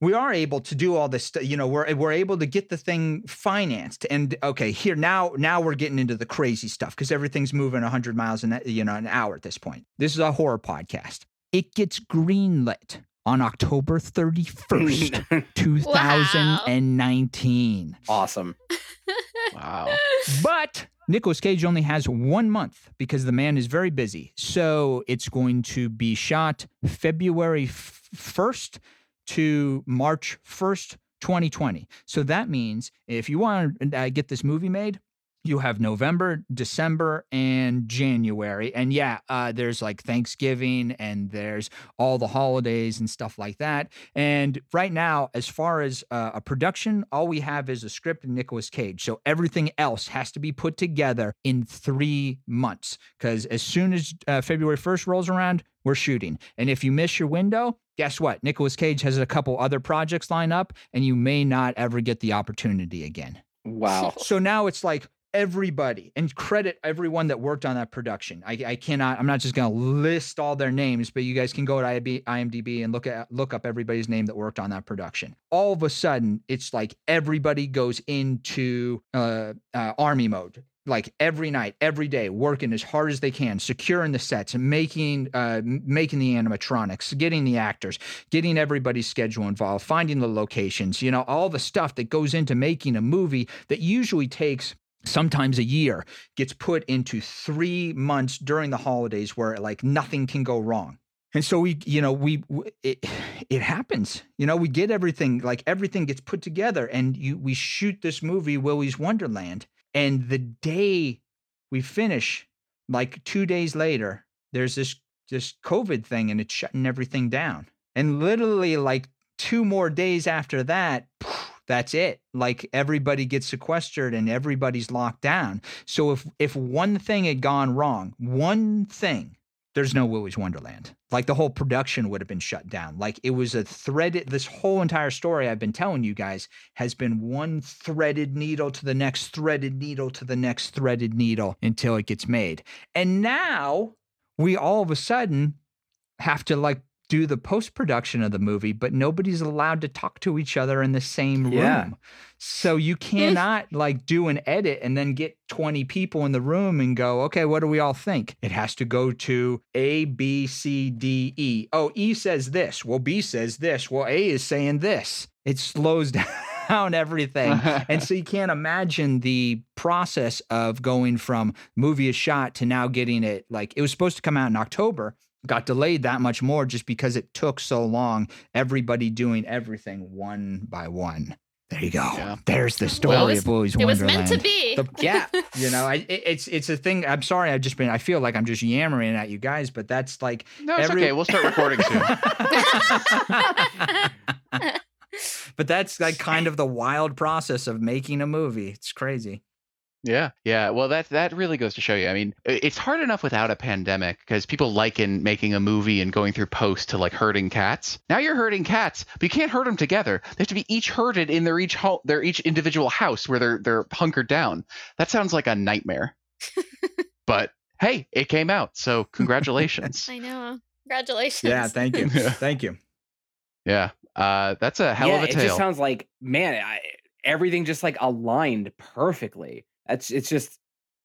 we are able to do all this, you know, we're, we're able to get the thing financed. And okay, here now, now we're getting into the crazy stuff because everything's moving 100 miles an, you know, an hour at this point. This is a horror podcast. It gets greenlit on October 31st, 2019. awesome. Wow. But Nicolas Cage only has one month because the man is very busy. So it's going to be shot February f- 1st to March 1st, 2020. So that means if you want to uh, get this movie made, you have November, December, and January. And yeah, uh, there's like Thanksgiving and there's all the holidays and stuff like that. And right now, as far as uh, a production, all we have is a script and Nicolas Cage. So everything else has to be put together in three months. Because as soon as uh, February 1st rolls around, we're shooting. And if you miss your window, guess what? Nicolas Cage has a couple other projects lined up, and you may not ever get the opportunity again. Wow. So now it's like everybody and credit everyone that worked on that production. I, I cannot, I'm not just going to list all their names, but you guys can go to IMDb and look at look up everybody's name that worked on that production. All of a sudden, it's like everybody goes into uh, uh, army mode. Like every night, every day, working as hard as they can, securing the sets, making uh, making the animatronics, getting the actors, getting everybody's schedule involved, finding the locations, you know, all the stuff that goes into making a movie that usually takes sometimes a year, gets put into three months during the holidays where like nothing can go wrong. And so we, you know, we w- it it happens. You know, we get everything like everything gets put together, and you we shoot this movie Willy's Wonderland, and the day we finish, like two days later, there's this this COVID thing, and it's shutting everything down. And literally, like two more days after that, that's it. Like everybody gets sequestered and everybody's locked down. So if if one thing had gone wrong, one thing, there's no Willy's Wonderland. Like the whole production would have been shut down. Like it was a threaded. This whole entire story I've been telling you guys has been one threaded needle to the next threaded needle to the next threaded needle until it gets made. And now we all of a sudden have to like do the post production of the movie, but nobody's allowed to talk to each other in the same room. Yeah. So you hmm. cannot like do an edit and then get 20 people in the room and go, okay, what do we all think? It has to go to A, B, C, D, E. Oh, E says this. Well, B says this. Well, A is saying this. It slows down everything. and so you can't imagine the process of going from movie is shot to now getting it like it was supposed to come out in October got delayed that much more just because it took so long everybody doing everything one by one there you go Yeah. there's the story Well, it was- of Willy's It was meant to be. The- Yeah. you know I, it- it's it's a thing i'm sorry i've just been i feel like i'm just yammering at you guys but that's like No, it's Every- okay. We'll start recording soon. but that's like kind of the wild process of making a movie it's crazy Yeah, yeah. Well, that that really goes to show you. I mean, it's hard enough without a pandemic because people liken making a movie and going through post to like herding cats. Now you're herding cats, but you can't herd them together. They have to be each herded in their each home, their each individual house where they're they're hunkered down. That sounds like a nightmare. but hey, it came out, so congratulations. I know. Congratulations. yeah thank you Yeah. thank you yeah, uh, that's a hell yeah, of a it tale. just sounds like man, I, everything just like aligned perfectly. That's it's just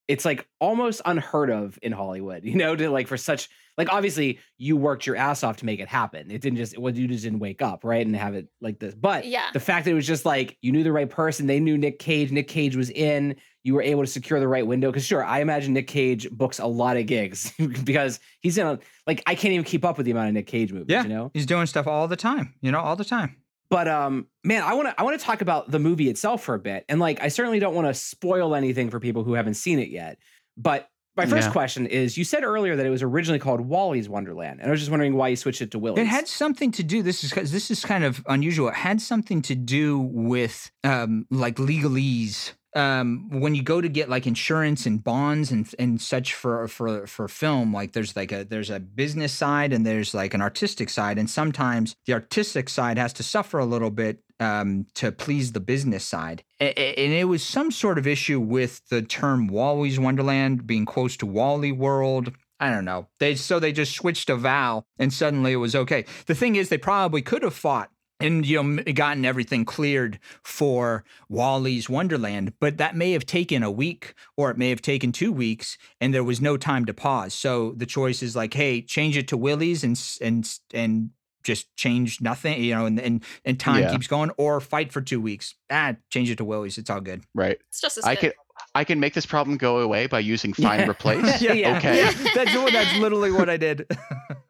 it's like almost unheard of in Hollywood, you know, to like for such like obviously you worked your ass off to make it happen. It didn't just well, you just didn't wake up, right? And have it like this. But Yeah. the fact that it was just like you knew the right person, they knew Nick Cage, Nick Cage was in, you were able to secure the right window. Cause sure, I imagine Nick Cage books a lot of gigs because he's in a like I can't even keep up with the amount of Nick Cage movies, Yeah. you know? he's doing stuff all the time you know all the time But um, man, I want to I want to talk about the movie itself for a bit, and like I certainly don't want to spoil anything for people who haven't seen it yet. But my first Yeah. question is: You said earlier that it was originally called Wally's Wonderland, and I was just wondering why you switched it to Willy's. It had something to do. This is this is kind of unusual. It had something to do with um, like legalese. Um, when you go to get like insurance and bonds and and such for for for film, like there's like a there's a business side and there's like an artistic side, and sometimes the artistic side has to suffer a little bit um, to please the business side. And it was some sort of issue with the term Wally's Wonderland being close to Wally World. I don't know. They so they just switched a vowel and suddenly it was okay. The thing is, they probably could have fought and you know gotten everything cleared for Wally's Wonderland, but that may have taken a week or it may have taken two weeks, and there was no time to pause. So the choice is like, hey, change it to Willy's and and and just change nothing, you know, and and, and time Yeah. keeps going, or fight for two weeks. Ah, change it to Willy's. It's all good. right. It's just as I good. can I can make this problem go away by using find Yeah. replace. Yeah, yeah. Okay. Yeah, that's that's literally what I did.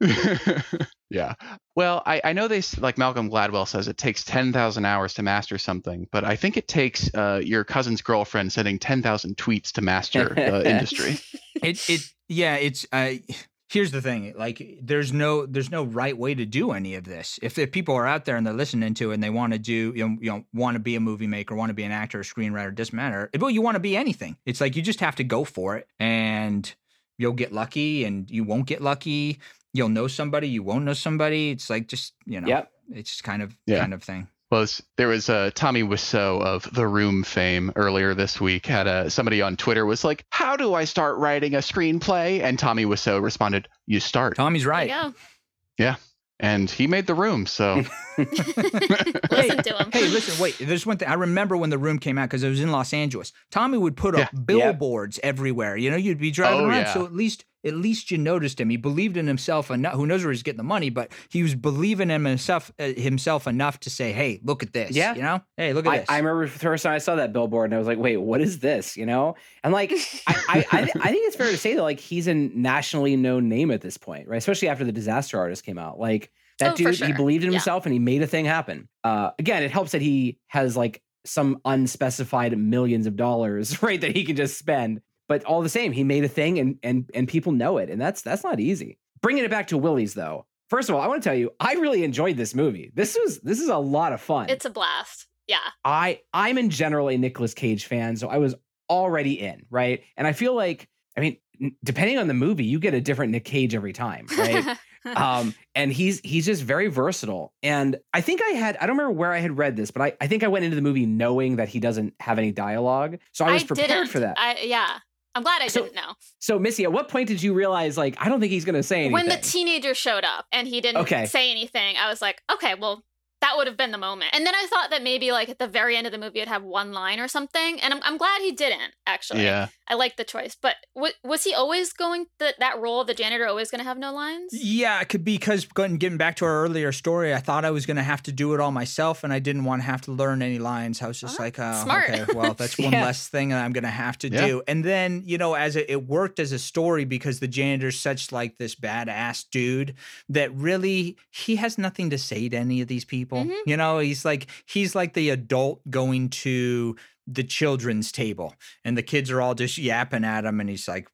yeah. Well, I, I know they s- like Malcolm Gladwell says it takes ten thousand hours to master something, but I think it takes uh, your cousin's girlfriend sending ten thousand tweets to master the industry. it it yeah it's uh here's the thing like there's no there's no right way to do any of this if, if people are out there and they're listening to it and they want to do you know, you know want to be a movie maker want to be an actor a screenwriter doesn't matter well you want to be anything it's like you just have to go for it and you'll get lucky and you won't get lucky you'll know somebody you won't know somebody it's like just you know Yep. it's just kind of Yeah. kind of thing Well, it's- there was uh, Tommy Wiseau of The Room fame earlier this week. Had a somebody on Twitter was like, "How do I start writing a screenplay?" And Tommy Wiseau responded, "You start." tommy's right Yeah. Yeah. And he made The Room, so Listen to him. Hey, listen, wait. There's one thing. I remember when the room came out because it was in Los Angeles. Tommy would put up Yeah. billboards everywhere. You know, you'd be driving Oh, around. yeah. So at least at least you noticed him. He believed in himself enough. Who knows where he's getting the money, but he was believing in himself uh, himself enough to say, "Hey, look at this." Yeah. you know, hey, look at I, this. I remember the first time I saw that billboard and I was like, wait, what is this? You know? And like, I, I, I, th- I think it's fair to say that like he's a nationally known name at this point, right? Especially after the disaster artist came out. Like that Oh, for dude, he believed in Yeah. himself and he made a thing happen. Uh, again, it helps that he has like some unspecified millions of dollars, right? That he can just spend. But all the same, he made a thing and and and people know it. And that's that's not easy. Bringing it back to Willy's though. First of all, I want to tell you, I really enjoyed this movie. This was this is a lot of fun. It's a blast. Yeah. I I'm in general a Nicolas Cage fan, so I was already in, right? And I feel like, I mean, depending on the movie, you get a different Nick Cage every time, right? um, and he's he's just very versatile. And I think I had I don't remember where I had read this, but I, I think I went into the movie knowing that he doesn't have any dialogue, so I was prepared didn't. for that. I, yeah. I'm glad I So- didn't know. so Missy, at what point did you realize like I don't think he's going to say anything? When the teenager showed up and he didn't Okay. say anything, I was like, okay, well, that would have been the moment. And then I thought that maybe like at the very end of the movie, it'd have one line or something. And I'm, I'm glad he didn't, actually. Yeah. I like the choice. But w- was he always going, th- that role of the janitor, always going to have no lines? Yeah, it could be because going getting back to our earlier story, I thought I was going to have to do it all myself, and I didn't want to have to learn any lines. I was just Ah, like, oh, smart. okay, well, that's one Yeah. less thing that I'm going to have to Yeah. do. And then you know, as it, it worked as a story because the janitor's such like this badass dude that really he has nothing to say to any of these people. Mhm. You know, he's like he's like the adult going to the children's table, and the kids are all just yapping at him, and he's like.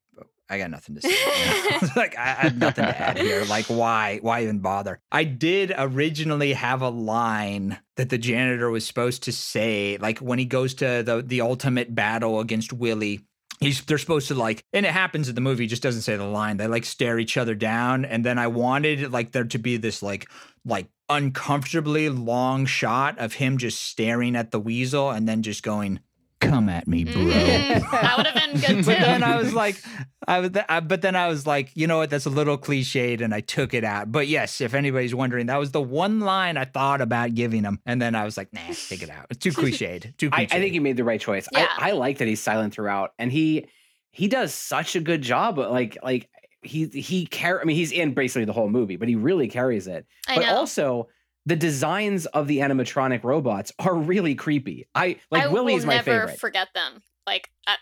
I got nothing to say. you know? like I, I have nothing to add here. Like why? Why even bother? I did originally have a line that the janitor was supposed to say, like when he goes to the the ultimate battle against Willy. He's they're supposed to like, and it happens in the movie. He just doesn't say the line. They like stare each other down, and then I wanted like there to be this like like uncomfortably long shot of him just staring at the weasel, and then just going, "Come at me, bro." Mm, that would have been good too. But then I was like, I was, I, but then I was like, you know what? That's a little cliched, and I took it out. But yes, if anybody's wondering, that was the one line I thought about giving him, and then I was like, nah, take it out. It's too cliched. Too. Cliched. I, I think he made the right choice. Yeah. I, I like that he's silent throughout, and he he does such a good job. Like like he he car- I mean, he's in basically the whole movie, but he really carries it. I but know. also the designs of the animatronic robots are really creepy. I like I Willy's will my never favorite. forget them. Like, uh,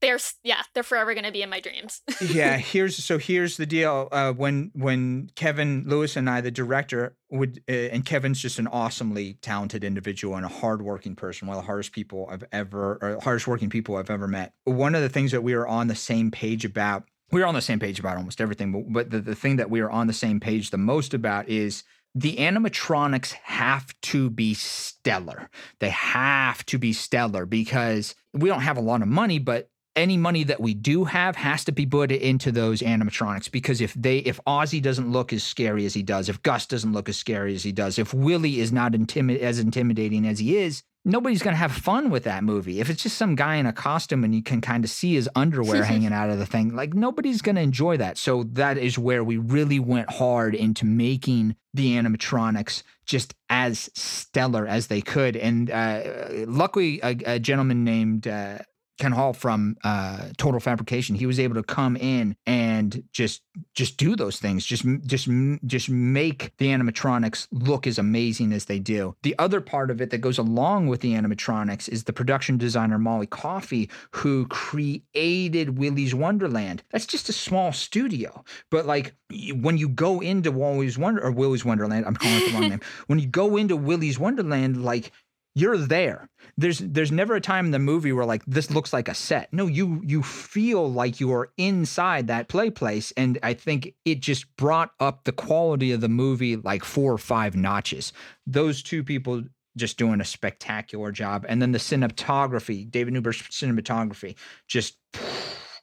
they're, yeah, they're forever going to be in my dreams. yeah here's so here's the deal uh when when kevin lewis and i the director would uh, and kevin's just an awesomely talented individual and a hardworking person one of the hardest people i've ever or hardest working people i've ever met one of the things that we were on the same page about we were on the same page about almost everything but, but the, the thing that we are on the same page the most about is the animatronics have to be stellar. They have to be stellar because we don't have a lot of money, but any money that we do have has to be put into those animatronics because if they if Ozzy doesn't look as scary as he does, if Gus doesn't look as scary as he does, if Willy is not intimi- as intimidating as he is, nobody's going to have fun with that movie. If it's just some guy in a costume and you can kind of see his underwear hanging out of the thing, like nobody's going to enjoy that. So that is where we really went hard into making the animatronics just as stellar as they could. And uh, luckily, a, a gentleman named uh, Ken Hall from uh, Total Fabrication, he was able to come in and just just do those things, just just just make the animatronics look as amazing as they do. The other part of it that goes along with the animatronics is the production designer Molly Coffey, who created Willy's Wonderland. That's just a small studio, but like when you go into Wally's Wonder or Willy's Wonderland, I'm calling it the wrong name. When you go into Willy's Wonderland, like you're there. There's there's never a time in the movie where like this looks like a set. No, you you feel like you are inside that play place, and I think it just brought up the quality of the movie like four or five notches. Those two people just doing a spectacular job, and then the cinematography, David Newbert's cinematography, just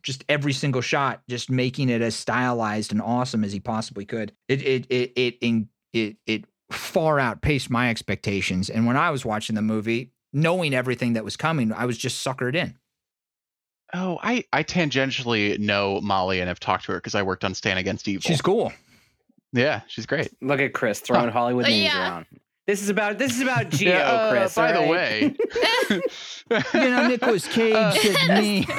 just every single shot, just making it as stylized and awesome as he possibly could. It it it it it it, it far outpaced my expectations. And when I was watching the movie, knowing everything that was coming, I was just suckered in. Oh, I I tangentially know Molly and have talked to her because I worked on Stand Against Evil. She's cool. yeah, she's great. Look at Chris throwing Hollywood Uh, names yeah. around. This is about this is about Geo, Yeah, uh, Chris. by all the right? way, You know, Nicolas Cage Uh, said me.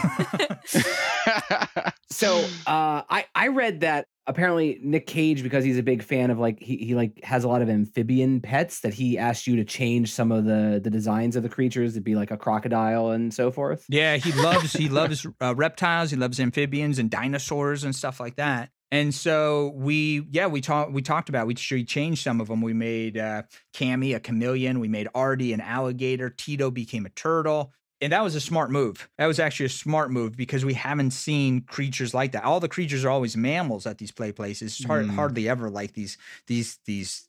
So uh, I I read that apparently Nick Cage because he's a big fan of like he, he like has a lot of amphibian pets that he asked you to change some of the the designs of the creatures to be like a crocodile and so forth. Yeah, he loves he loves uh, reptiles, he loves amphibians and dinosaurs and stuff like that. And so we, yeah, we talked. We talked about we changed some of them. We made uh, Cammy a chameleon. We made Artie an alligator. Tito became a turtle. And that was a smart move. That was actually a smart move because we haven't seen creatures like that. All the creatures are always mammals at these play places. It's hard, Mm. hardly ever like these these these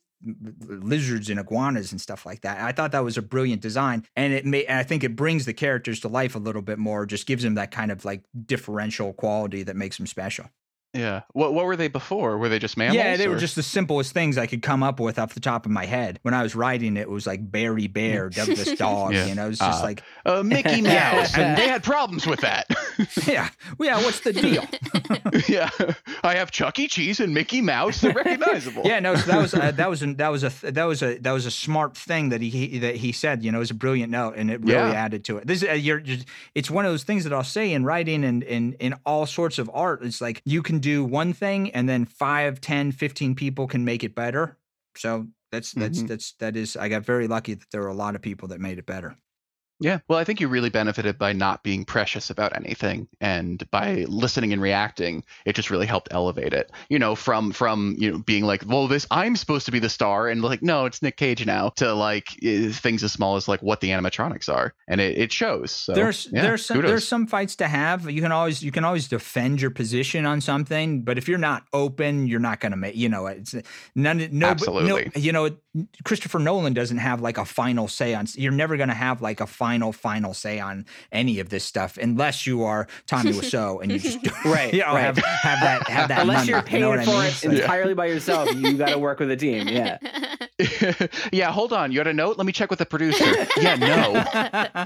lizards and iguanas and stuff like that. I thought that was a brilliant design, and it may. And I think it brings the characters to life a little bit more. Just gives them that kind of like differential quality that makes them special. Yeah. What what were they before? Were they just mammals? Yeah, they were just the simplest things I could come up with off the top of my head. When I was writing it, it was like Barry Bear, Douglas Dog. Yeah. You know, it's just Uh, like, uh, Mickey Mouse, and they had problems with that. yeah, yeah. What's the deal? yeah, I have Chuck E. Cheese and Mickey Mouse. They're recognizable. Yeah, no. So that was uh, that was an, that was a that was a that was a smart thing that he, he that he said. You know, it was a brilliant note, and it really Yeah. added to it. This is uh, you're, you're it's one of those things that I'll say in writing and in in all sorts of art. It's like you can do one thing, and then 5, 10, 15 people can make it better. So that's that's Mhm. that's that is. I got very lucky that there were a lot of people that made it better. Yeah. Well, I think you really benefited by not being precious about anything and by listening and reacting. It just really helped elevate it. You know, from from you know being like, well, this I'm supposed to be the star, and like, no, it's Nick Cage now. To like eh, things as small as like what the animatronics are, and it, it shows. So, there's yeah, there's some kudos. there's some fights to have. You can always you can always defend your position on something, but if you're not open, you're not going to make. You know, it's none. No, Absolutely. No, you know, Christopher Nolan doesn't have like a final say on. You're never going to have like a final final say on any of this stuff unless you are Tommy Wiseau and you just Right, you know, right. have have that have that. Unless number, you're you paying know what I for mean? it It's like- entirely by yourself, you got to work with a team. Yeah. yeah. Hold on. You had a note. Let me check with the producer. yeah. No.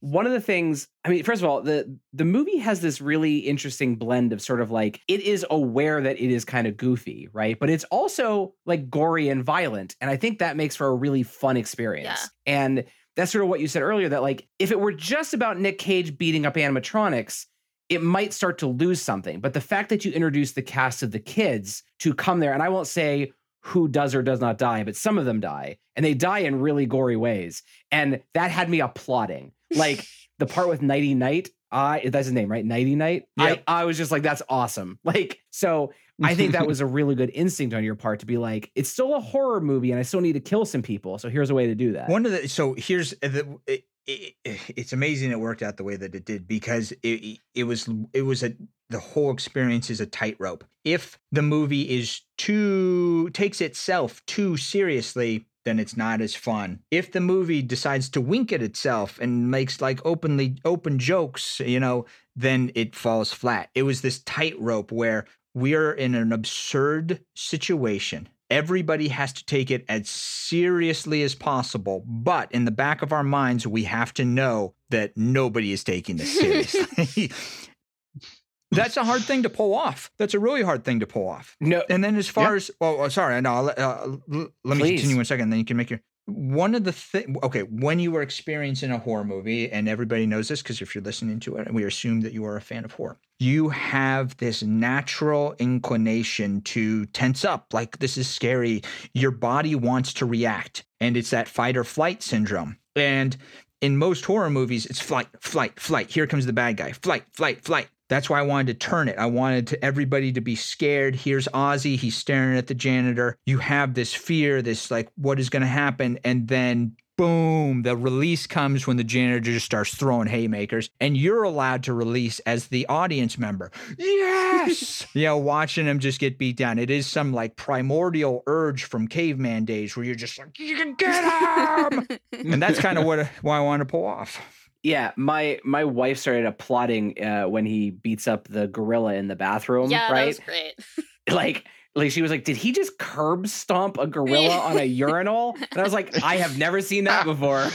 One of the things i mean first of all the the movie has this really interesting blend of sort of like it is aware that it is kind of goofy right? But it's also like gory and violent and i think that makes for a really fun experience. And that's sort of what you said earlier that like if it were just about nick cage beating up animatronics it might start to lose something. But the fact that you introduce the cast of the kids to come there and i won't say who does or does not die but some of them die and they die in really gory ways and that had me applauding like the part with Knighty Knight, I that's his name, right? Knighty Knight. Yep. I I was just like, that's awesome. Like, so I think that was a really good instinct on your part to be like, it's still a horror movie, and I still need to kill some people. So here's a way to do that. One of the so here's uh, the it, it, it's amazing it worked out the way that it did because it it was it was a the whole experience is a tightrope. If the movie is too takes itself too seriously, then it's not as fun. If the movie decides to wink at itself and makes like openly open jokes, you know, then it falls flat. It was this tightrope where we're in an absurd situation. Everybody has to take it as seriously as possible, but in the back of our minds, we have to know that nobody is taking this seriously. That's a hard thing to pull off. That's a really hard thing to pull off. no, And then as far as oh, oh, sorry, no, let- uh, l- let me continue one second. Then you can make your one of the thing. Okay, when you were experiencing a horror movie, and everybody knows this because if you're listening to it, and we assume that you are a fan of horror. You have this natural inclination to tense up, like this is scary. Your body wants to react, and it's that fight or flight syndrome. And in most horror movies, it's flight, flight, flight. Here comes the bad guy. Flight, flight, flight. That's why I wanted to turn it. I wanted to everybody to be scared. Here's Ozzy. He's staring at the janitor. You have this fear, this like, what is going to happen? And then boom, the release comes when the janitor just starts throwing haymakers, and you're allowed to release as the audience member. Yes, you know, watching him just get beat down. It is some like primordial urge from caveman days where you're just like, you can get him, and that's kind of what why I wanted to pull off. Yeah, my my wife started applauding uh, when he beats up the gorilla in the bathroom. yeah, that right? was great. like like she was like, did he just curb stomp a gorilla on a urinal? And I was like, I have never seen that before.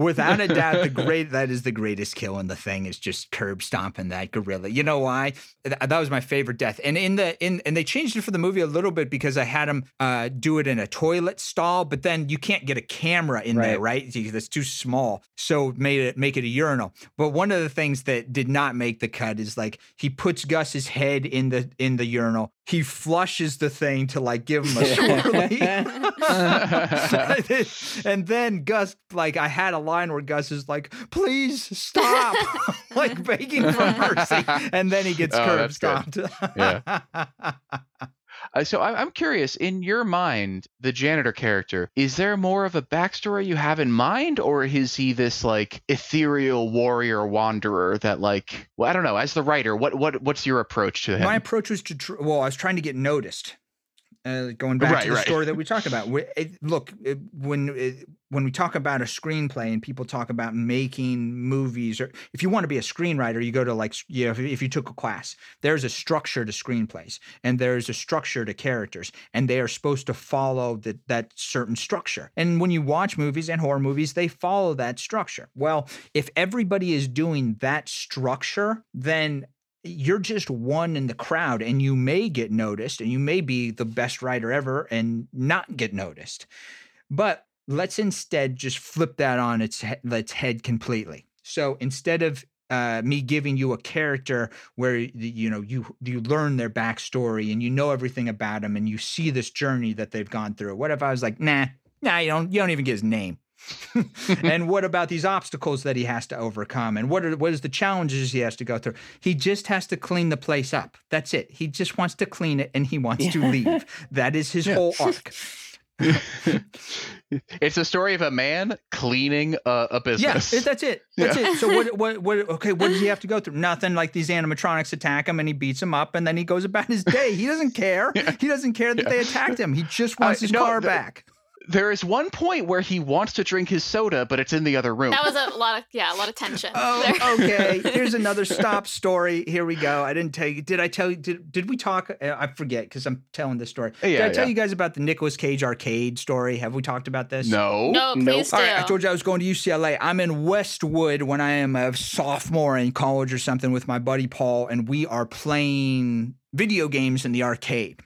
Without a doubt, the great that is the greatest kill in the thing is just curb stomping that gorilla. You know why? Th- That was my favorite death. And in the in and they changed it for the movie a little bit because I had him uh, do it in a toilet stall, but then you can't get a camera in there, right? Because It's too small. So made it make it a urinal. But one of the things that did not make the cut is like he puts Gus's head in the in the urinal. He flushes the thing to like give him a swirly. and then Gus, like, I had a line where Gus is like, please stop, like begging for mercy. And then he gets Oh, curb stomped. Yeah. Uh, so I- I'm curious, in your mind, the janitor character, is there more of a backstory you have in mind, or is he this like ethereal warrior wanderer that like, well, I don't know. As the writer, what what what's your approach to him? My approach was to, tr- well, I was trying to get noticed. Uh, going back Right, to the right. story that we talk about. We- it- look, it- when it, when we talk about a screenplay and people talk about making movies, or if you want to be a screenwriter, you go to like, you know, if, if you took a class, there's a structure to screenplays and there's a structure to characters, and they are supposed to follow that that certain structure. And when you watch movies and horror movies, they follow that structure. Well, if everybody is doing that structure, then you're just one in the crowd and you may get noticed and you may be the best writer ever and not get noticed. But let's instead just flip that on its, its head completely. So instead of uh, me giving you a character where you know you you learn their backstory and you know everything about them and you see this journey that they've gone through. What if I was like, nah, nah, you don't you don't even get his name. and what about these obstacles that he has to overcome? And what are what is the challenges he has to go through? He just has to clean the place up. That's it. He just wants to clean it and he wants to leave. That is his Yeah. whole arc. it's a story of a man cleaning a, a Yeah, business. it- that's it. That's Yeah. it. So what? What? What? Okay, what does he have to go through? Nothing. Like these animatronics attack him, and he beats him up, and then he goes about his day. He doesn't care. He doesn't care that they attacked him. He just wants Uh, his no, car the- back. There is one point where he wants to drink his soda, but it's in the other room. That was a lot of yeah, a lot of tension. Oh, there. okay. Here's another stop story. Here we go. I didn't tell you. Did I tell you? Did, did we talk? uh, I forget because I'm telling this story. did Yeah, I tell yeah. you guys about the Nicolas Cage arcade story? Have we talked about this? no. No, Nope. do. All right, I told you I was going to UCLA. I'm in Westwood when I am a sophomore in college or something with my buddy Paul, and we are playing video games in the arcade.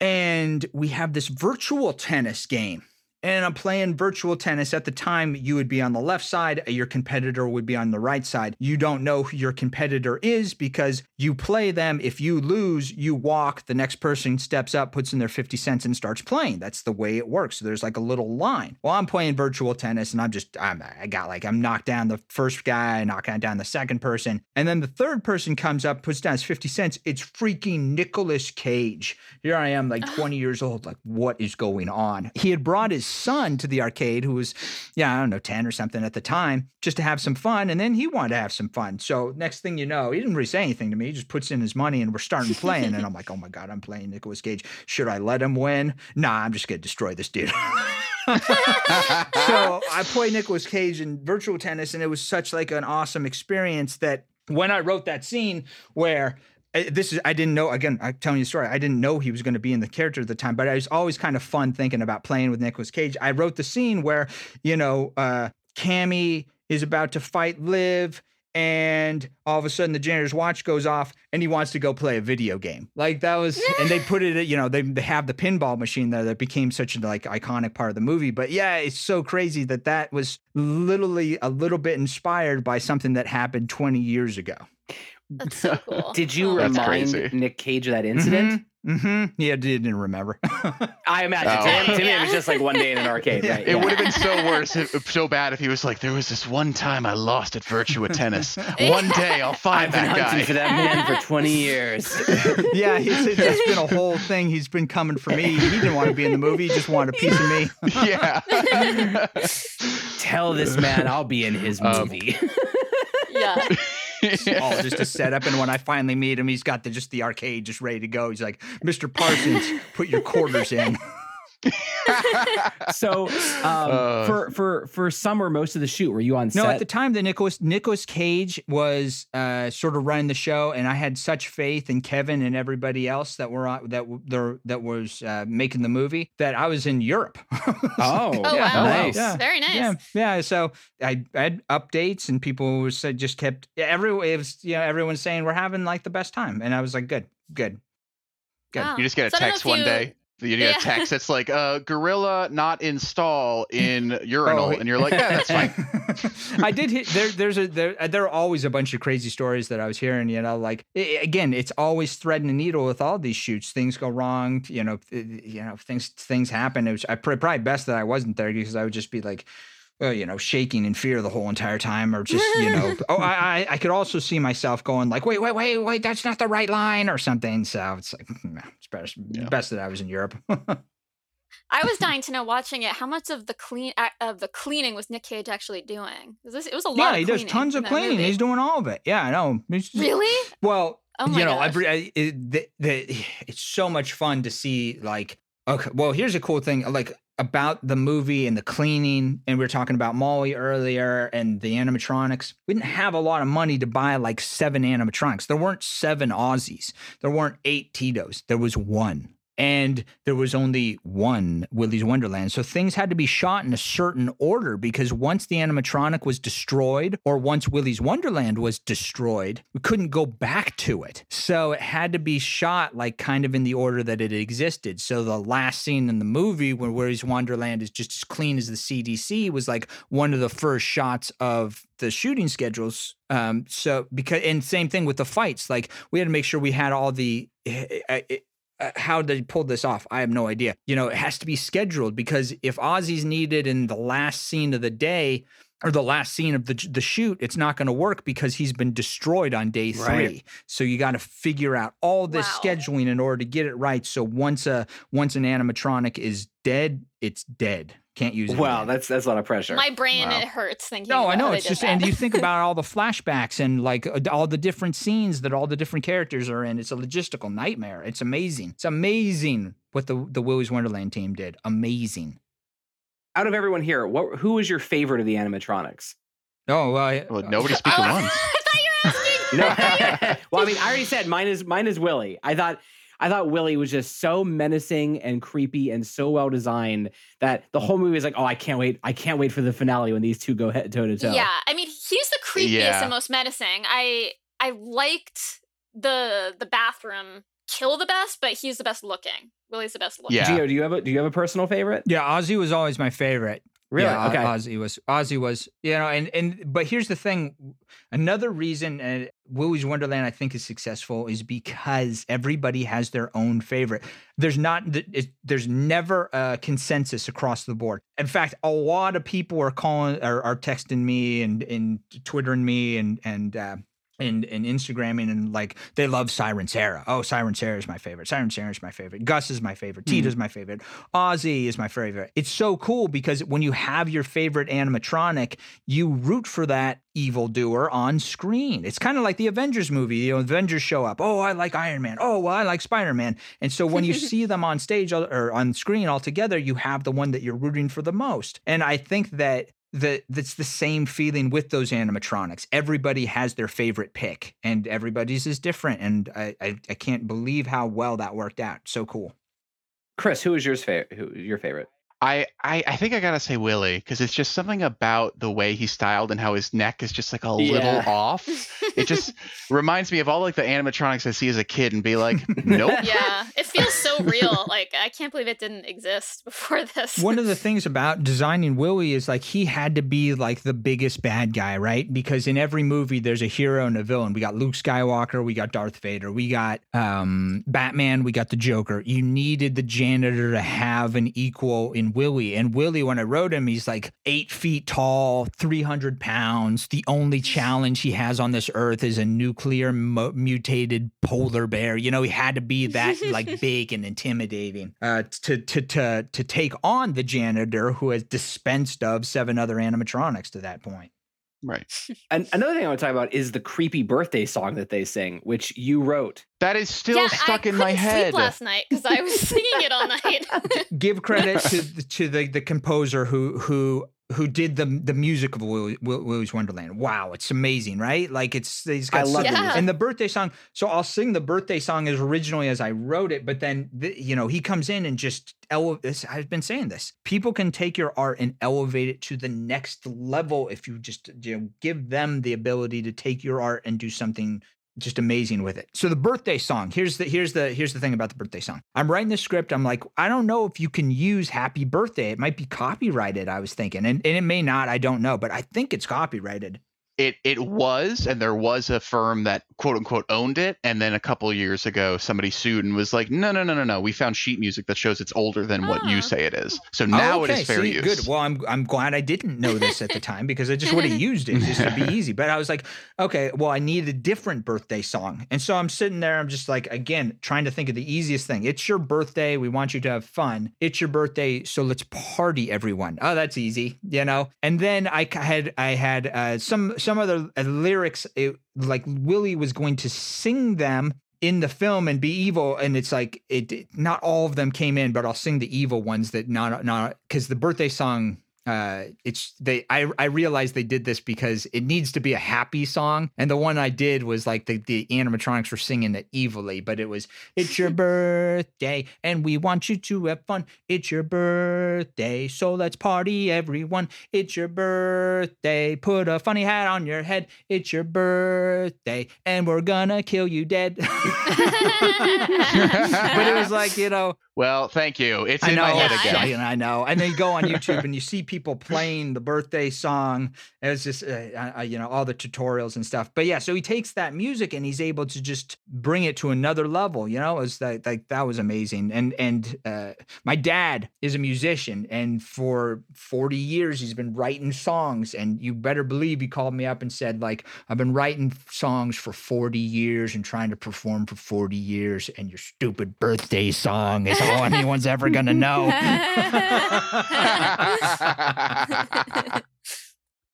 And we have this virtual tennis game. And I'm playing virtual tennis. At the time, you would be on the left side, your competitor would be on the right side. You don't know who your competitor is because you play them. If you lose, you walk. The next person steps up, puts in their 50 cents, and starts playing. That's the way it works. So there's like a little line. Well, I'm playing virtual tennis and I'm just, I'm, I got like, I'm knocked down the first guy, knocking down the second person. And then the third person comes up, puts down his 50 cents. It's freaking Nicolas Cage. Here I am, like 20 years old. Like, what is going on? He had brought his son to the arcade, who was, yeah, I don't know, 10 or something at the time, just to have some fun. And then he wanted to have some fun. So next thing you know, he didn't really say anything to me. He just puts in his money and we're starting playing. and I'm like, oh my God, I'm playing Nicolas Cage. Should I let him win? Nah, I'm just going to destroy this dude. so I play Nicolas Cage in virtual tennis, and it was such like an awesome experience that when I wrote that scene where this is I didn't know again I'm telling you the story I didn't know he was going to be in the character at the time but it was always kind of fun thinking about playing with Nicolas Cage. I wrote the scene where you know uh Cammy is about to fight Liv and all of a sudden the janitor's watch goes off and he wants to go play a video game. Like that was and they put it you know they, they have the pinball machine there that became such a like iconic part of the movie but yeah it's so crazy that that was literally a little bit inspired by something that happened 20 years ago That's so cool. Did you Oh. That's remind crazy. Nick Cage of that incident? hmm Yeah, didn't remember. I imagine. Oh. To, him, to me, it was just like one day in an arcade, Yeah. right? It would have been so worse, if, so bad if he was like, there was this one time I lost at Virtua Tennis. One day I'll find I've been that hunting guy. for that man for 20 years. yeah, he said it's been a whole thing. He's been coming for me. He didn't want to be in the movie. He just wanted a piece of me. yeah. Tell this man I'll be in his Um, movie. yeah. All just a setup. And when I finally meet him, he's got the just the arcade just ready to go. He's like, Mr. Parsons, put your quarters in. So, um, Uh. for for for some or most of the shoot, were you on set? No, set? at the time the Nicolas Nicolas Cage was uh, sort of running the show, and I had such faith in Kevin and everybody else that were on, that w- there that was uh, making the movie that I was in Europe. Oh, Oh Yeah, wow, nice. Yeah. very nice. Yeah, yeah. So I, I had updates, and people said just kept every it was you know everyone's saying we're having like the best time, and I was like, good, good. Good. Wow. You just get a So I don't know text if one you- day. You get Yeah. a text that's like, uh, gorilla not install in urinal. Oh, and you're like, yeah, that's fine. I did hit there. There's a there. There are always a bunch of crazy stories that I was hearing. You know, like i- again, it's always threading a needle with all these shoots. Things go wrong. You know, i- you know things things happen. It was I probably best that I wasn't there because I would just be like. Well, you know, shaking in fear the whole entire time, or just you know, oh, I, I I could also see myself going like, wait, wait, wait, wait, that's not the right line, or something. So it's like, mm, it's best, Yeah. best that I was in Europe. I was dying to know watching it how much of the clean uh, of the cleaning was Nick Cage actually doing? 'Cause this- It was a lot. yeah, of he does tons of cleaning. movie. He's doing all of it. Yeah, I know. It's just- really. Well, Oh you know, every I, it, the, the, it's so much fun to see. Like, okay, well, here's a cool thing. Like about the movie and the cleaning, and we were talking about Molly earlier and the animatronics. We didn't have a lot of money to buy like seven animatronics. There weren't seven Ozzys. There weren't eight Tito's. There was one. And there was only one Willy's Wonderland. So things had to be shot in a certain order because once the animatronic was destroyed or once Willy's Wonderland was destroyed, we couldn't go back to it. So it had to be shot like kind of in the order that it existed. So the last scene in the movie where Willy's Wonderland is just as clean as the CDC was like one of the first shots of the shooting schedules. Um, so because and same thing with the fights, like we had to make sure we had all the. uh, uh, how they pulled this off, I have no idea. You know, it has to be scheduled because if Ozzy's needed in the last scene of the day or the last scene of the the shoot, it's not going to work because he's been destroyed on day three. Right. So you got to figure out all this Wow. scheduling in order to get it right. So once a once an animatronic is dead, it's dead. Can't use it. Wow, again. that's that's a lot of pressure. My brain Wow. it hurts thinking. No, I know. It's just, did and you think about all the flashbacks and like uh, all the different scenes that all the different characters are in. It's a logistical nightmare. It's amazing. It's amazing what the the Willy's Wonderland team did. Amazing. Out of everyone here, what who was your favorite of the animatronics? Oh, well, I- Well, nobody speak at Oh, once. I thought you were asking. No. well, I mean, I already said mine is mine is Willy. I thought I thought Willy was just so menacing and creepy and so well designed that the whole movie is like, oh, I can't wait. I can't wait for the finale when these two go head toe to toe. Yeah, I mean, he's the creepiest Yeah. and most menacing. I I liked the the bathroom kill the best, but he's the best looking. Willy's the best looking. Yeah. Geo, do you have a do you have a personal favorite? yeah, Ozzy was always my favorite. Really? Yeah, okay. Ozzy was Ozzy was you know, and and but here's the thing. Another reason uh, Willy's Wonderland I think is successful is because everybody has their own favorite. There's not it, there's never a consensus across the board. In fact, a lot of people are calling are, are texting me and and twittering me and and. Uh, and, and Instagramming and like they love Siren Sarah. Oh, Siren Sarah is my favorite. Siren Sarah is my favorite. Gus is my favorite. Mhm. Tita's my favorite. Ozzy is my favorite. It's so cool because when you have your favorite animatronic, you root for that evildoer on screen. It's kind of like the Avengers movie. You know, Avengers show up. Oh, I like Iron Man. Oh, well, I like Spider Man. And so when you see them on stage or on screen all together, you have the one that you're rooting for the most. And I think that that that's the same feeling with those animatronics. Everybody has their favorite pick, and everybody's is different. And I I, I can't believe how well that worked out. So cool. Chris, who is yours favorite? Who your favorite? I, I I think I gotta say Willy because it's just something about the way he's styled and how his neck is just like a Yeah. little off. It just reminds me of all like the animatronics I see as a kid and be like, nope. yeah, it feels so real. Like I can't believe it didn't exist before this. One of the things about designing Willy is like he had to be like the biggest bad guy, right? Because in every movie there's a hero and a villain. We got Luke Skywalker, we got Darth Vader, we got um, Batman, we got the Joker. You needed the janitor to have an equal in Willy. And Willy, when I wrote him, he's like eight feet tall, 300 pounds. The only challenge he has on this earth is a nuclear mo- mutated polar bear. You know, he had to be that like big and intimidating uh, to to to to take on the janitor who has dispensed of seven other animatronics to that point. Right. And another thing I want to talk about is the creepy birthday song that they sing, which you wrote. That is still yeah, stuck I in my couldn't head. Sleep last night because I was singing it all night. Give credit to the, to the the composer who who who did the the music of Willy, Willy's Wonderland. Wow, it's amazing, right? Like it's he's got I love such- the music. and the birthday song. So I'll sing the birthday song as originally as I wrote it, but then the, you know he comes in and just ele- this, I've been saying this. People can take your art and elevate it to the next level if you just you know give them the ability to take your art and do something just amazing with it. So the birthday song, here's the here's the here's the thing about the birthday song. I'm writing the script. I'm like, I don't know if you can use happy birthday. It might be copyrighted, I was thinking. And and it may not, I don't know, but I think it's copyrighted. It it was and there was a firm that quote unquote owned it and then a couple years ago somebody sued and was like no no no no no we found sheet music that shows it's older than what Ah. you say it is so now Oh, it is fair see, use Good. Well, I'm I'm glad I didn't know this at the time because I just would have used it just to be easy. But I was like, okay, well, I need a different birthday song. And so I'm sitting there, I'm just like, again, trying to think of the easiest thing. It's your birthday. We want you to have fun. It's your birthday, so let's party, everyone. Oh, that's easy, you know. And then I had I had uh, some some other uh, lyrics. It, like Willy was going to sing them in the film and be evil and it's like it it- not all of them came in but i'll sing the evil ones that not not because the birthday song uh it's they i i realized they did this because it needs to be a happy song. And the one i did was like the the animatronics were singing it evilly but it was it's your birthday and we want you to have fun. It's your birthday so let's party everyone. It's your birthday put a funny hat on your head. It's your birthday and we're gonna kill you dead. But it was like you know well thank you it's I in know, my head again I- know. And then you go on YouTube and you see people playing the birthday song. And it's just, uh, uh, you know, all the tutorials and stuff. But yeah, so he takes that music and he's able to just bring it to another level. You know, it's like, like that was amazing. And and uh, my dad is a musician, and for forty years he's been writing songs. And you better believe he called me up and said, like, I've been writing songs for forty years and trying to perform for forty years, and your stupid birthday song is all anyone's ever gonna know.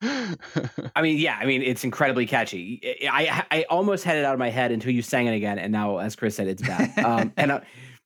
I mean, yeah, I mean, it's incredibly catchy. I, I I almost had it out of my head until you sang it again, and now, as Chris said, it's bad. Um, and uh,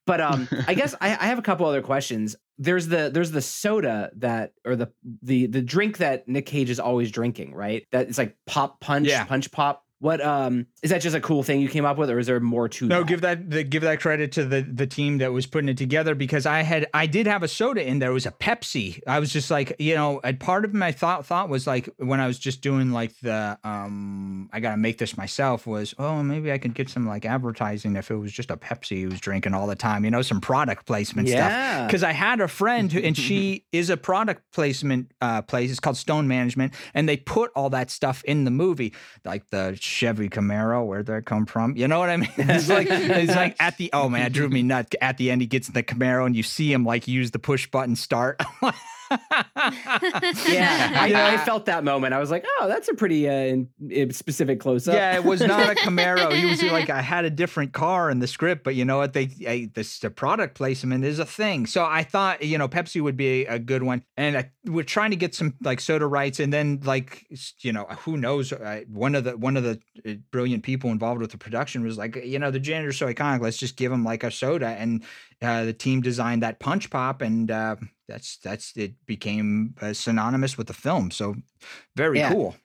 but um, I guess I, I have a couple other questions. There's the there's the soda that or the the the drink that Nick Cage is always drinking, right? That it's like pop punch, Yeah. punch pop. What um is that just a cool thing you came up with, or is there more to No, that? give that the, give that credit to the the team that was putting it together because I had I did have a soda in there. It was a Pepsi. I was just like, you know, and part of my thought thought was like when I was just doing like the um I gotta make this myself was oh maybe I could get some like advertising if it was just a Pepsi he was drinking all the time, you know, some product placement stuff. Because I had a friend who, and she is a product placement uh, place. It's called Stone Management, and they put all that stuff in the movie, like the Chevy Camaro. Where'd that come from? You know what I mean? It's like it's like at the oh man, it drove me nuts. At the end, he gets in the Camaro, and you see him like use the push button start. yeah. I, Yeah. I felt that moment. I was like, oh, that's a pretty uh, in, in specific close up. Yeah, it was not a Camaro. He was like, I had a different car in the script, but you know what? They I, this the product placement is a thing. So I thought, you know, Pepsi would be a, good one, and I, we're trying to get some like soda rights, and then like you know, who knows? Uh, one of the one of the uh, brilliant people involved with the production was like, you know, the janitor's so iconic. Let's just give him like a soda, and uh, the team designed that punch pop, and uh, that's that's it became uh, synonymous with the film. So very Yeah. cool.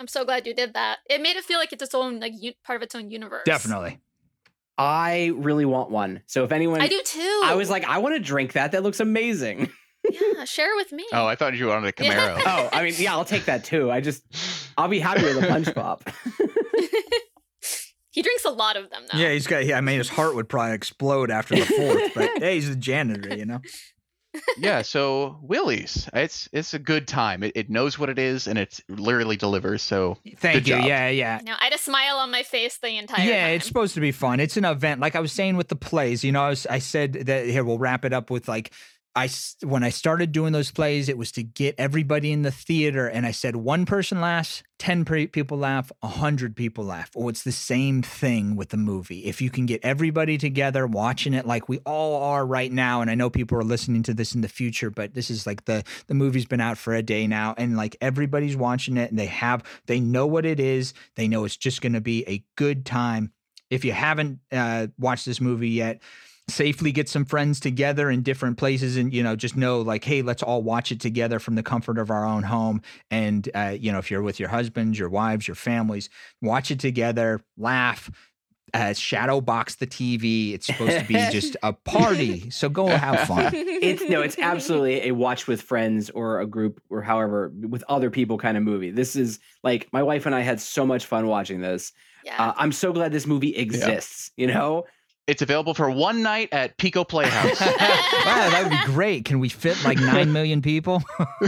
I'm so glad you did that. It made it feel like it's its own like u- part of its own universe. Definitely. I really want one. So if anyone, I do too. I was like, I want to drink that. That looks amazing. yeah, share with me. oh i thought you wanted a Yeah. camaro oh, I mean, yeah, I'll take that too. I just, I'll be happy with a punch pop. he drinks a lot of them though. Yeah, he's got. Yeah, I mean, his heart would probably explode after the fourth. but hey, he's the janitor, you know. yeah so Willy's it's it's a good time it, it knows what it is and it literally delivers so Thank Good you. job. Yeah, yeah. No, I had a smile on my face the entire Yeah, time. it's supposed to be fun. It's an event. Like I was saying with the plays, you know, I, was, I said that here we'll wrap it up with like I when I started doing those plays, it was to get everybody in the theater, and I said one person laughs, ten pre- people laugh, hundred people laugh. Oh, it's the same thing with the movie. If you can get everybody together watching it like we all are right now, and I know people are listening to this in the future, but this is like the the movie's been out for a day now, and like everybody's watching it, and they have they know what it is, they know it's just going to be a good time if you haven't uh, watched this movie yet, safely get some friends together in different places and you know just know like hey let's all watch it together from the comfort of our own home and uh, you know if you're with your husbands your wives your families watch it together laugh uh, shadow box the tv it's supposed to be just a party so go have fun it's no, it's absolutely a watch with friends or a group or however with other people kind of movie. This is like my wife and I had so much fun watching this. Yeah. Uh, I'm so glad this movie exists. You know, It's available for one night at Pico Playhouse. wow that would be great can we fit like 9 million people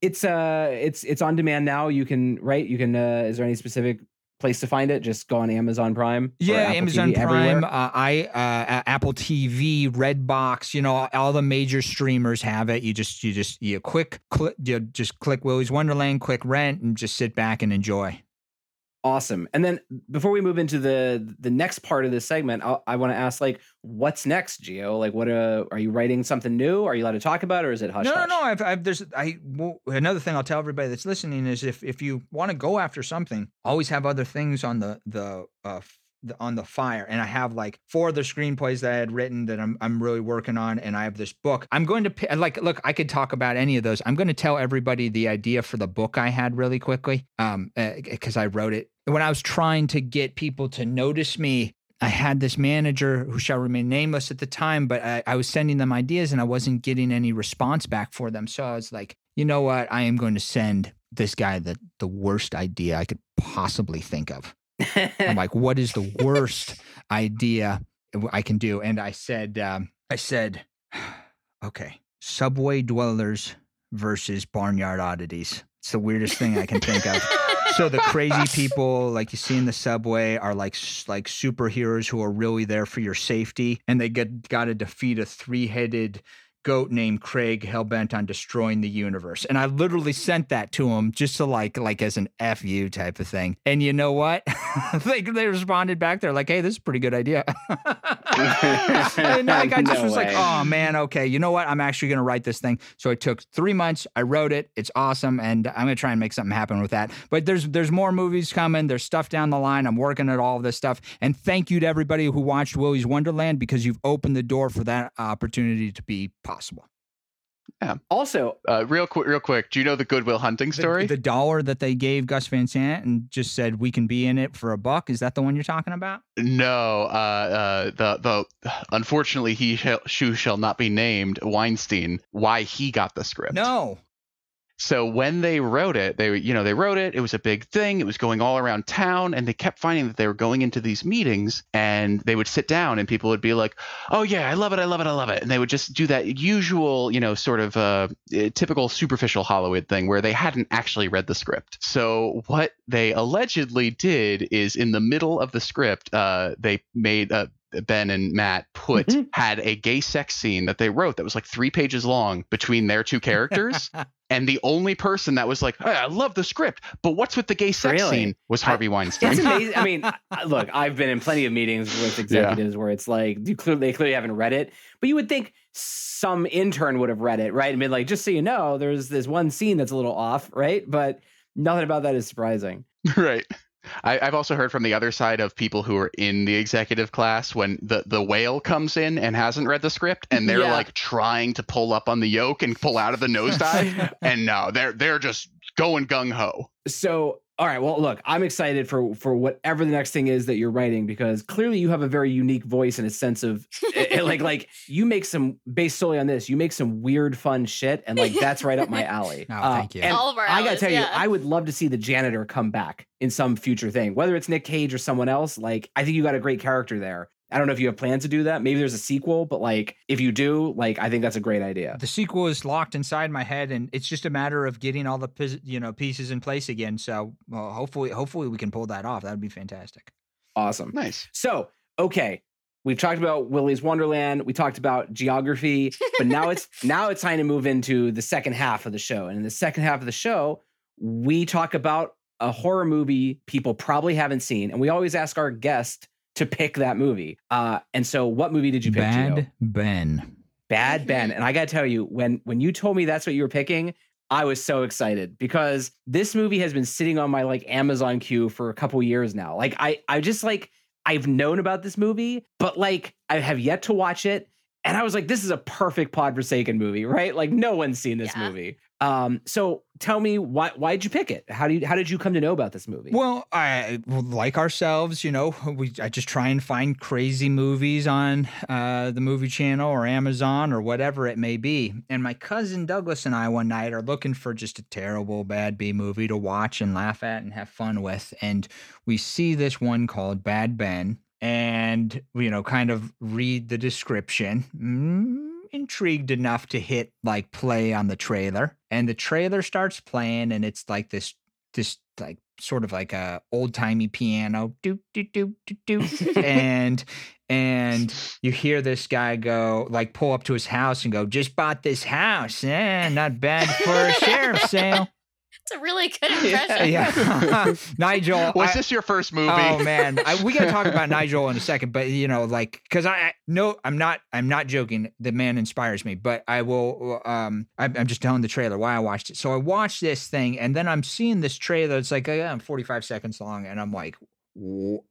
it's uh, it's it's on demand now. You can right. You can. uh Is there any specific place to find it? Just go on Amazon Prime. Yeah, Apple Amazon TV, Prime, uh, I uh, A- Apple TV, Redbox, you know, all the major streamers have it. You just you just you quick click you just click Willy's Wonderland, quick rent, and just sit back and enjoy. Awesome. And then before we move into the the next part of this segment, I'll, I want to ask like, what's next, Geo? Like, what uh, are you writing something new? Are you allowed to talk about, it, or is it hush? no, no, no. I've, I've there's I well, another thing I'll tell everybody that's listening is if if you want to go after something, always have other things on the the uh the, on the fire. And I have like four other screenplays that I had written that I'm I'm really working on, and I have this book. I'm going to like look. I could talk about any of those. I'm going to tell everybody the idea for the book I had really quickly, um, because I wrote it when I was trying to get people to notice me I had this manager who shall remain nameless at the time, but I, I was sending them ideas and I wasn't getting any response back for them. So I was like, you know what? I am going to send this guy the, the worst idea I could possibly think of. I'm like, what is the worst idea I can do? And I said, um, I said, okay, subway dwellers versus barnyard oddities. It's the weirdest thing I can think of so the crazy people like you see in the subway are like like superheroes who are really there for your safety and they get got to defeat a three-headed goat named Craig hellbent on destroying the universe. And I literally sent that to him just to like like as an FU type of thing. And you know what? they they responded back. They're like, hey, this is a pretty good idea. and like, I just No was like, oh man, okay. You know what? I'm actually gonna write this thing. So it took three months. I wrote it. It's awesome. And I'm gonna try and make something happen with that. But there's there's more movies coming. There's stuff down the line. I'm working at all of this stuff. And thank you to everybody who watched Willy's Wonderland because you've opened the door for that opportunity to be possible. Also, uh, real quick, real quick. Do you know the Good Will Hunting The- story? The, dollar that they gave Gus Van Sant and just said we can be in it for a buck. Is that the one you're talking about? No, uh, uh, the the unfortunately he shall, who shall not be named Weinstein. Why he got the script? No. So when they wrote it, they you know they wrote it. It was a big thing. It was going all around town, and they kept finding that they were going into these meetings, and they would sit down, and people would be like, "Oh yeah, I love it, I love it, I love it," and they would just do that usual, you know, sort of uh, eh, typical superficial Hollywood thing where they hadn't actually read the script. So what they allegedly did is in the middle of the script, uh, they made uh, Ben and Matt put Mhm. had a gay sex scene that they wrote that was like three pages long between their two characters. And the only person that was like, hey, I love the script, but what's with the gay sex Really? scene was Harvey Weinstein. it's amazing. I mean, look, I've been in plenty of meetings with executives where it's like you clearly they clearly haven't read it, but you would think some intern would have read it, right? And been like, just so you know, there's this one scene that's a little off, right? But nothing about that is surprising. right. I, I've also heard from the other side of people who are in the executive class when the, the whale comes in and hasn't read the script and they're Yeah. like trying to pull up on the yoke and pull out of the nosedive. and no, they're they're just going gung ho. So, all right. Well, look, I'm excited for for whatever the next thing is that you're writing because clearly you have a very unique voice and a sense of eh, eh, like like you make some based solely on this. You make some weird, fun shit, and like that's right up my alley. Oh, Uh, thank you. and All of our I gotta alleys, tell you, yeah. I would love to see the janitor come back in some future thing, whether it's Nick Cage or someone else. Like, I think you got a great character there. I don't know if you have plans to do that. Maybe there's a sequel, but like if you do, like I think that's a great idea. The sequel is locked inside my head, and it's just a matter of getting all the you know pieces in place again. So well, hopefully, hopefully we can pull that off. That'd be fantastic. Awesome. Nice. So, okay, we've talked about Willy's Wonderland. We talked about geography, but now it's now it's time to move into the second half of the show. And in the second half of the show, we talk about a horror movie people probably haven't seen, and we always ask our guest to pick that movie. Uh, and so, what movie did you pick? Geo? Bad Ben. Bad Ben. And I got to tell you, when when you told me that's what you were picking, I was so excited because this movie has been sitting on my like Amazon queue for a couple years now. Like I I just like I've known about this movie, but like I have yet to watch it. And I was like, this is a perfect Pod Forsaken movie, right? Like no one's seen this Yeah. movie. Um, so tell me why why did you pick it? How do you how did you come to know about this movie? Well, I like ourselves, you know, we I just try and find crazy movies on uh, the movie channel or Amazon or whatever it may be. And my cousin Douglas and I one night are looking for just a terrible bad B movie to watch and laugh at and have fun with. And we see this one called Bad Ben, and you know, kind of read the description. Mm, intrigued enough to hit like play on the trailer, and the trailer starts playing, and it's like this this like sort of like a old timey piano, do do do do do, and and you hear this guy go like pull up to his house and go, just bought this house, eh? Not bad for a sheriff's sale. It's a really good impression. yeah, Nigel. Was I- this your first movie? Oh man, I, we gotta talk about Nigel in a second, but you know, like, cause I, I no, I'm not, I'm not joking. The man inspires me, but I will. Um, I'm, I'm just telling the trailer why I watched it. So I watched this thing, and then I'm seeing this trailer. It's like, I'm uh, 45 seconds long, and I'm like,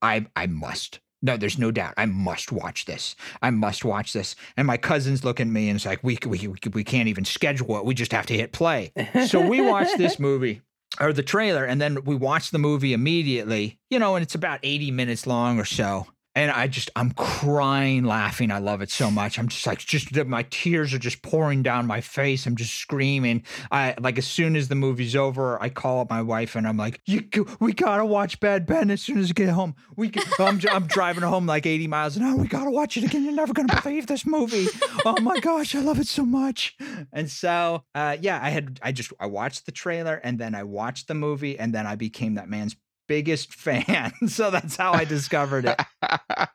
I, I must. No, there's no doubt. I must watch this. I must watch this. And my cousin's look at me and it's like, we, we, we, can't even schedule it. We just have to hit play. So we watched this movie or the trailer and then we watched the movie immediately you know and it's about 80 minutes long or so and i just i'm crying laughing. I love it so much. I'm just like just my tears are just pouring down my face. I'm just screaming. I like as soon as the movie's over i call up my wife and i'm like you we gotta watch bad ben as soon as we get home. We can, I'm, I'm driving home like 80 miles an hour. We gotta watch it again. You're never gonna believe this movie. Oh my gosh i love it so much. And so uh yeah i had i just i watched the trailer and then i watched the movie and then i became that man's biggest fan so that's how i discovered it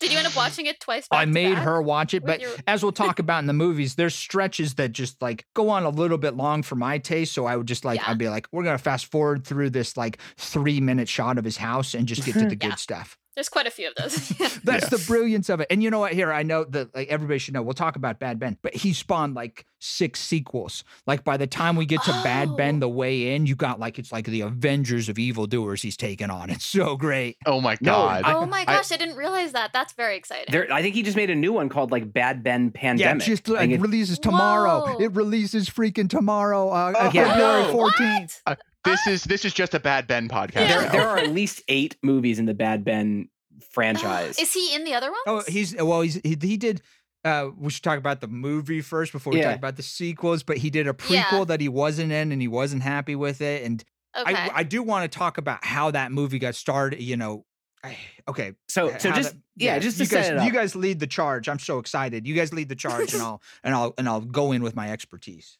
Did you end up watching it twice? i to made her watch it but your- as we'll talk about in the movies there's stretches that just like go on a little bit long for my taste so i would just like Yeah. i'd be like we're gonna fast forward through this like three minute shot of his house and just get to the Yeah. good stuff There's quite a few of those. That's the brilliance of it. And you know what? Here, I know that like everybody should know. We'll talk about Bad Ben, but he spawned like six sequels. Like by the time we get to Bad Ben, Oh. the way in, you got like it's like the Avengers of evildoers he's taken on. It's so great. oh my No, god. oh my gosh, I, didn't realize that. That's very exciting. There, I think he just made a new one called like Bad Ben Pandemic. Yeah, just Like, like it- releases tomorrow. Whoa. It releases freaking tomorrow, uh, Oh, yeah. February no. fourteenth. This is this is just a bad Ben podcast. Yeah. there, there are at least eight movies in the Bad Ben franchise. Is he in the other ones? Oh, he's well, he's he, he did. Uh, we should talk about the movie first before we Yeah. talk about the sequels. But he did a Yeah. prequel that he wasn't in, and he wasn't happy with it. And okay. I, I do want to talk about how that movie got started. You know, I, okay. so, so how just that- yeah, just to you guys, set it up. you guys lead the charge. I'm so excited. You guys lead the charge, and I'll and I'll and I'll go in with my expertise.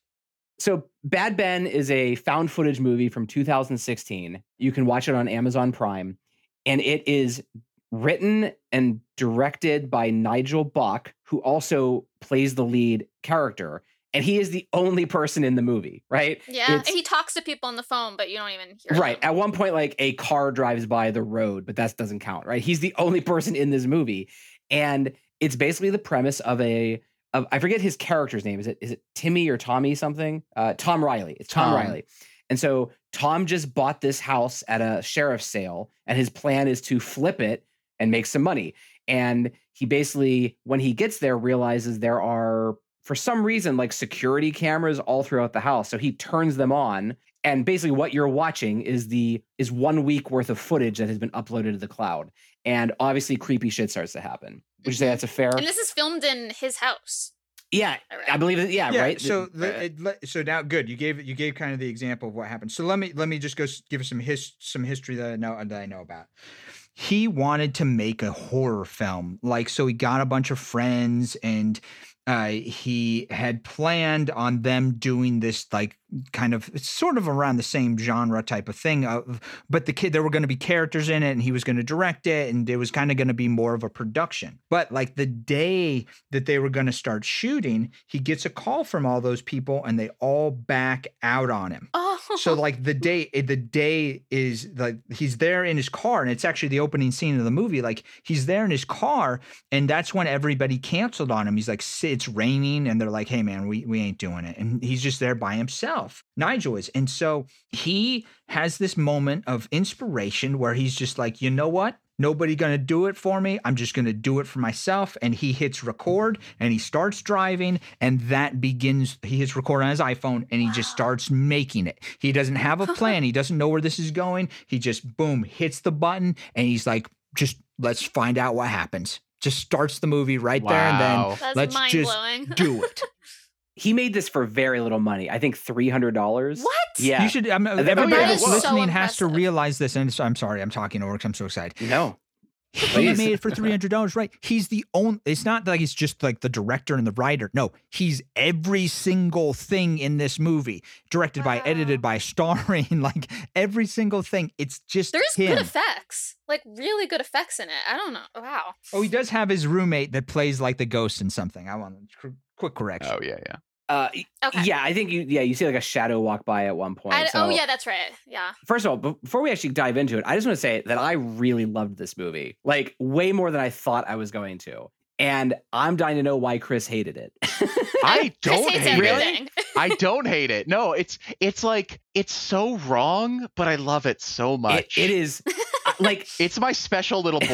So, Bad Ben is a found footage movie from 2016. You can watch it on Amazon Prime, and it is written and directed by Nigel Bach, who also plays the lead character. And he is the only person in the movie, right? yeah, he talks to people on the phone, but you don't even hear Right. him. At one point, like a car drives by the road, but that doesn't count, right? He's the only person in this movie. And it's basically the premise of a I forget his character's name. Is it is it Timmy or Tommy something? Uh, Tom Riley. It's Tom, Tom. Riley. And so Tom just bought this house at a sheriff's sale, and his plan is to flip it and make some money. And he basically, when he gets there, realizes there are for some reason like security cameras all throughout the house. So he turns them on and basically what you're watching is the is one week worth of footage that has been uploaded to the cloud and obviously creepy shit starts to happen would you say that's a fair And this is filmed in his house. yeah All i believe it yeah, right So Uh, it, so now good. You gave you gave kind of the example of what happened. So let me let me just go give us some his some history that I know that I know about. He wanted to make a horror film, like so. He got a bunch of friends and. Uh, he had planned on them doing this like kind of it's sort of around the same genre type of thing of but the kid there were going to be characters in it and he was going to direct it and it was kind of going to be more of a production but like the day that they were going to start shooting he gets a call from all those people and they all back out on him Oh, so like the day the day is like he's there in his car and it's actually the opening scene of the movie like he's there in his car and that's when everybody canceled on him he's like It's raining, and they're like, "Hey, man, we we ain't doing it." And he's just there by himself. Nigel is, and so he has this moment of inspiration where he's just like, "You know what? Nobody gonna do it for me. I'm just gonna do it for myself." And he hits record, and he starts driving, and that begins. He hits record on his iPhone, and he just starts making it. He doesn't have a plan. he doesn't know where this is going. He just boom hits the button, and he's like, "Just let's find out what happens." Just starts the movie right there and then That's let's mind just blowing. do it. He made this for very little money. I think three hundred dollars. what? Yeah. You should. I'm, everybody is that's so listening has to realize this. And I'm sorry, I'm talking over because I'm so excited. No. He made it for three hundred dollars. Right? He's the only. It's not like he's just like the director and the writer. No, he's every single thing in this movie, directed by, edited by, starring. Like every single thing. It's just There's him. good effects, like really good effects in it. I don't know. Wow. oh, he does have his roommate that plays like the ghost in something. I want a qu- quick correction. Oh yeah, yeah. Uh, Okay. yeah, I think you. Yeah, you see like a shadow walk by at one point. I, so- oh yeah, that's right. Yeah. First of all, before we actually dive into it, I just want to say that I really loved this movie, like way more than I thought I was going to. And I'm dying to know why Chris hated it. I don't hates hate it. everything. I don't hate it. No, it's it's like it's so wrong, but I love it so It- much. it is uh, like, It's my special little boy.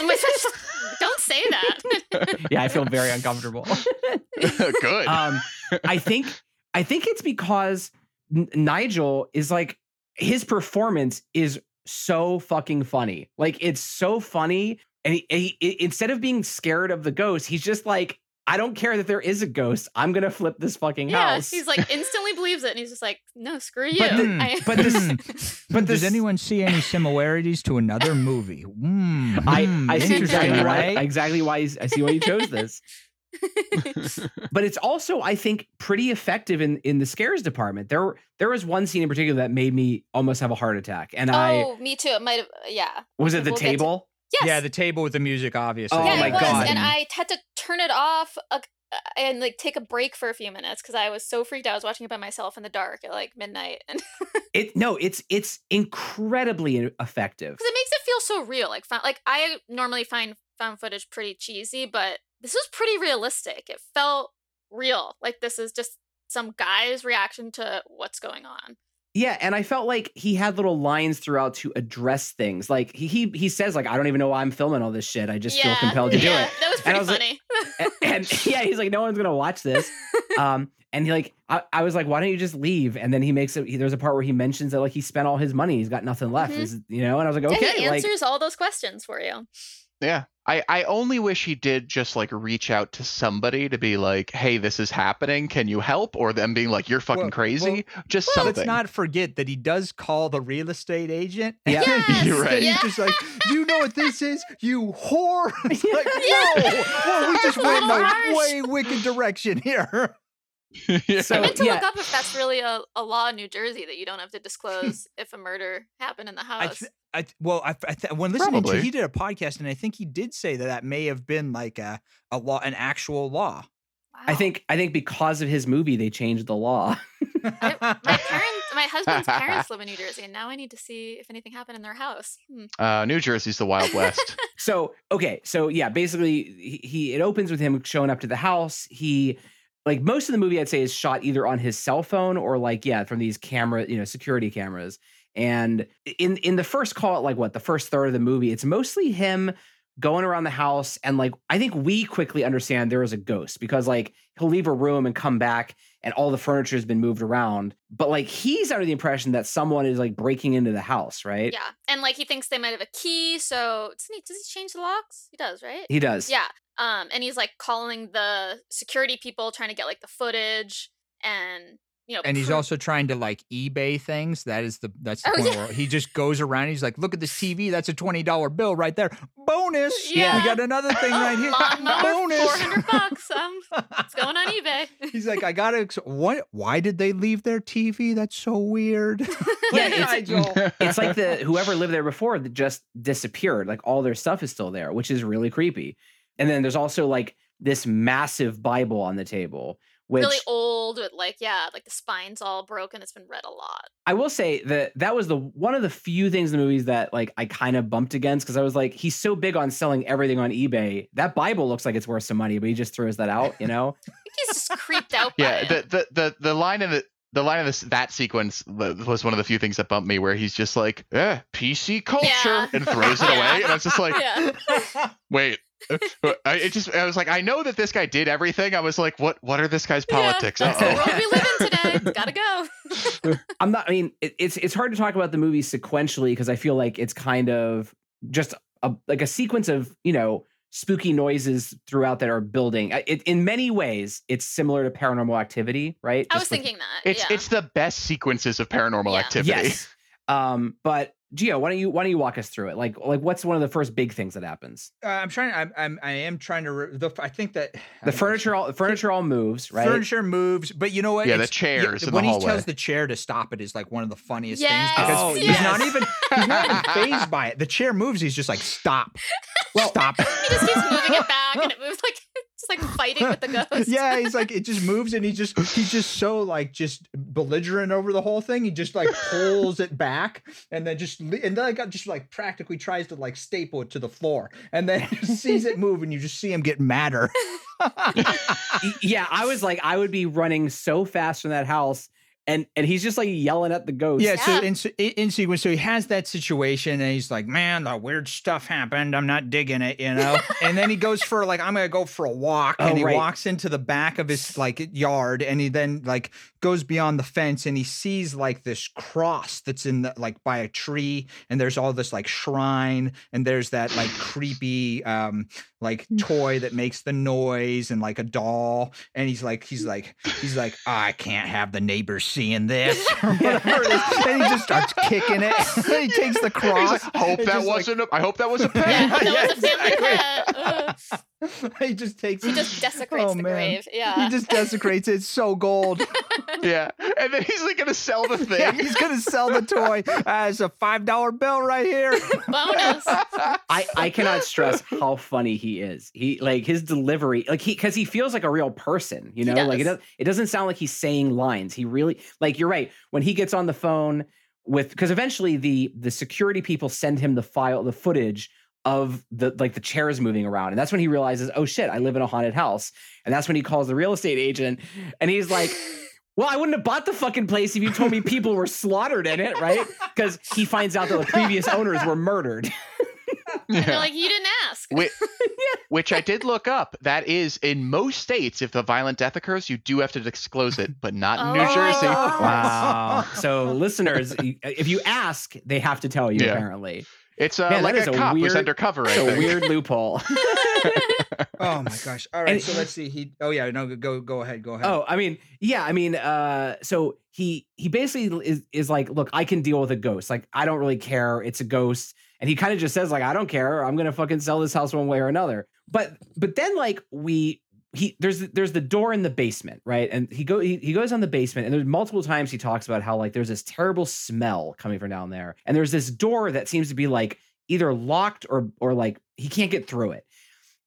Oh my gosh, don't say that. yeah, I feel very uncomfortable. Good. um, I think I think it's because N- Nigel is like his performance is so fucking funny. Like it's so funny, and he, he, i- instead of being scared of the ghost, he's just like, I don't care that there is a ghost. I'm gonna flip this fucking yeah, house. he's like instantly believes it, and he's just like, no, screw you. But the- I- but this- but Does anyone see any similarities to another movie? Mm, I, mm, I see interesting, exactly why exactly why he's, I see why you chose this. but it's also I think pretty effective in in the scares department. There there was one scene in particular that made me almost have a heart attack, and I oh, me too. It might have. Yeah. was it the we'll get to- table. Yes. Yeah, the table with the music, obviously. Oh yeah, my it was, God. and I had to turn it off uh, and like take a break for a few minutes because I was so freaked out. I was watching it by myself in the dark at like midnight, and It no, it's it's incredibly effective. because it makes it feel so real. Like, found, like I normally find found footage pretty cheesy, but this was pretty realistic. It felt real. Like this is just some guy's reaction to what's going on. Yeah, and I felt like he had little lines throughout to address things. Like he he, he says like I don't even know why I'm filming all this shit. I just feel compelled to do yeah, it. That was And I pretty like- funny. and, and yeah, he's like, no one's gonna watch this. Um, and he like, I, I was like, why don't you just leave? And then he makes it. He, there's a part where he mentions that like he spent all his money, he's got nothing left. Mhm. Is you know? And I was like, Yeah, okay, he like answers all those questions for you. yeah. I, I only wish he did just like reach out to somebody to be like, hey, this is happening. Can you help? Or them being like, you're fucking Well- crazy. just Well, something. let's not forget that he does call the real estate agent. Yeah. Yes, You're right. Yeah. He's just like, do you know what this is? You whore. It's like, Yeah. no. Well, we just went in a way wicked direction here. Yeah. So- I meant to yeah. look up if that's really a, a law in New Jersey that you don't have to disclose if a murder happened in the I, house. th- I well, I, I th- when listening Probably. to he did a podcast, and I think he did say that that may have been like a a law, an actual law. I think I think because of his movie, they changed the law. I, my parents, my husband's parents live in New Jersey, and now I need to see if anything happened in their house. Hmm. Uh, New Jersey's the Wild West. So okay, so yeah, basically he, he it opens with him showing up to the house. He like most of the movie I'd say is shot either on his cell phone or like yeah from these camera you know security cameras. And in in the first call, like what the first third of the movie, it's mostly him going around the house and like I think we quickly understand there is a ghost because like he'll leave a room and come back and all the furniture has been moved around. But like he's under the impression that someone is like breaking into the house, right? Yeah, and like he thinks they might have a key. So doesn't he, does he change the locks? He does, right? He does. Yeah. Um, and he's like calling the security people, trying to get like the footage, and you know, and he's pro- also trying to like eBay things. That is the that's the Oh, point yeah. where he just goes around. He's like, "Look at this TV. That's a twenty dollar bill right there. Bonus. Yeah. we got another thing right here. lawnmower, Bonus. four hundred bucks. Um, it's going on eBay. He's like, I gotta. Ex- what? Why did they leave their TV? That's so weird. Yeah, it's- it's like the whoever lived there before that just disappeared. Like all their stuff is still there, which is really creepy. And then there's also like this massive Bible on the table, which really old with like yeah, like the spine's all broken. It's been read a lot. I will say that that was the one of the few things in the movies that like I kind of bumped against because I was like, he's so big on selling everything on eBay. That Bible looks like it's worth some money, but he just throws that out, you know? He's just creeped out by Yeah, it. the, the the the line in the the line of this that sequence was one of the few things that bumped me where he's just like, "Yeah, PC culture," Yeah. and throws it away, and I was just like, yeah. "Wait." I, it just I was like, I know that this guy did everything. I was like, what what are this guy's politics? Yeah, that's the world we live in today. Gotta go. I'm not. I mean, it, it's it's hard to talk about the movie sequentially because I feel like it's kind of just a like a sequence of you know spooky noises throughout that are building. It, in many ways, it's similar to Paranormal Activity, right? I was Just with- thinking that. It's yeah. it's the best sequences of paranormal Yeah. activity. yes. Um, but Geo, why don't you why don't you walk us through it? Like like what's one of the first big things that happens? Uh, I'm trying. I'm, I'm. I am trying to. Re- the, I think that The furniture all the furniture all moves, right? Furniture moves, but you know what? Yeah, the It's- chairs in the when he tells the chair to stop it is like one of the funniest Yes, things because Oh, he's yes. not even he's not even phased by it. The chair moves. He's just like stop, stop. he just keeps moving it back and it moves like it's like fighting with the ghost. yeah, he's like it just moves and he just he's just so like just belligerent over the whole thing. He just like pulls it back and then just and then like just like practically tries to like staple it to the floor and then sees it move and you just see him get madder. Yeah, I was like, I would be running so fast from that house, and and he's just like yelling at the ghost. Yeah, so Yeah. in, se- in sequence, so he has that situation, and he's like, "Man, the weird stuff happened. I'm not digging it," you know. and then he goes for like, "I'm gonna go for a walk," Oh, and he right. walks into the back of his like yard, and he then like goes beyond the fence, and he sees like this cross that's in the like by a tree, and there's all this like shrine, and there's that like creepy um like toy that makes the noise, and like a doll, and he's like, he's like, he's like, I can't have the neighbors seeing this or whatever it is. And he just starts kicking it. he takes the cross. like, hope that wasn't. a, I hope that was a Yeah, pen. that Yeah, was a family pet. Ugh. he just takes He just desecrates Oh, the man. grave. Yeah. He just desecrates it. It's so gold. yeah, and then he's like gonna sell the thing. Yeah, he's gonna sell the toy ah, as a five dollar bill right here. Bonus. I I cannot stress how funny he is. He like his delivery, like he because he feels like a real person. You He know, like it does. does. It doesn't sound like he's saying lines. He really like you're right when he gets on the phone with because eventually the the security people send him the file the footage of the like the chairs moving around and that's when he realizes oh shit i live in a haunted house and that's when he calls the real estate agent and he's like well i wouldn't have bought the fucking place if you told me people were slaughtered in it right because he finds out that the previous owners were murdered And they're like, you didn't ask. Which, which I did look up. That is in most states, if the violent death occurs, you do have to disclose it, but not in New Oh. Jersey. Wow. so listeners, if you ask, they have to tell you. Yeah. Apparently, It's uh, Man, like a a cop was weird- undercover. It's a think. weird loophole. Oh my gosh. All right, And- so let's see. He oh yeah, no, go go ahead, go ahead. oh, I mean, yeah, I mean, uh, so he he basically is is like, look, I can deal with a ghost. Like, I don't really care. It's a ghost, and he kind of just says like, I don't care. I'm gonna fucking sell this house one way or another. But but then like we. He there's there's the door in the basement, right? And he go he, he goes on the basement, and there's multiple times he talks about how like there's this terrible smell coming from down there, and there's this door that seems to be like either locked or or like he can't get through it.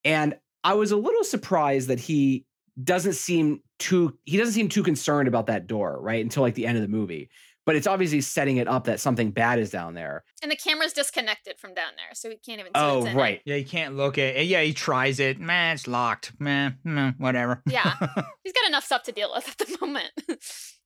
And I was a little surprised that he doesn't seem too he doesn't seem too concerned about that door, right? Until like the end of the movie. But it's obviously setting it up that something bad is down there. and the camera's disconnected from down there, so he can't even see Oh, what's in right. Yeah, he can't look at it. Yeah, he tries it. Man, it's locked. Man, mm, whatever. Yeah. He's got enough stuff to deal with at the moment.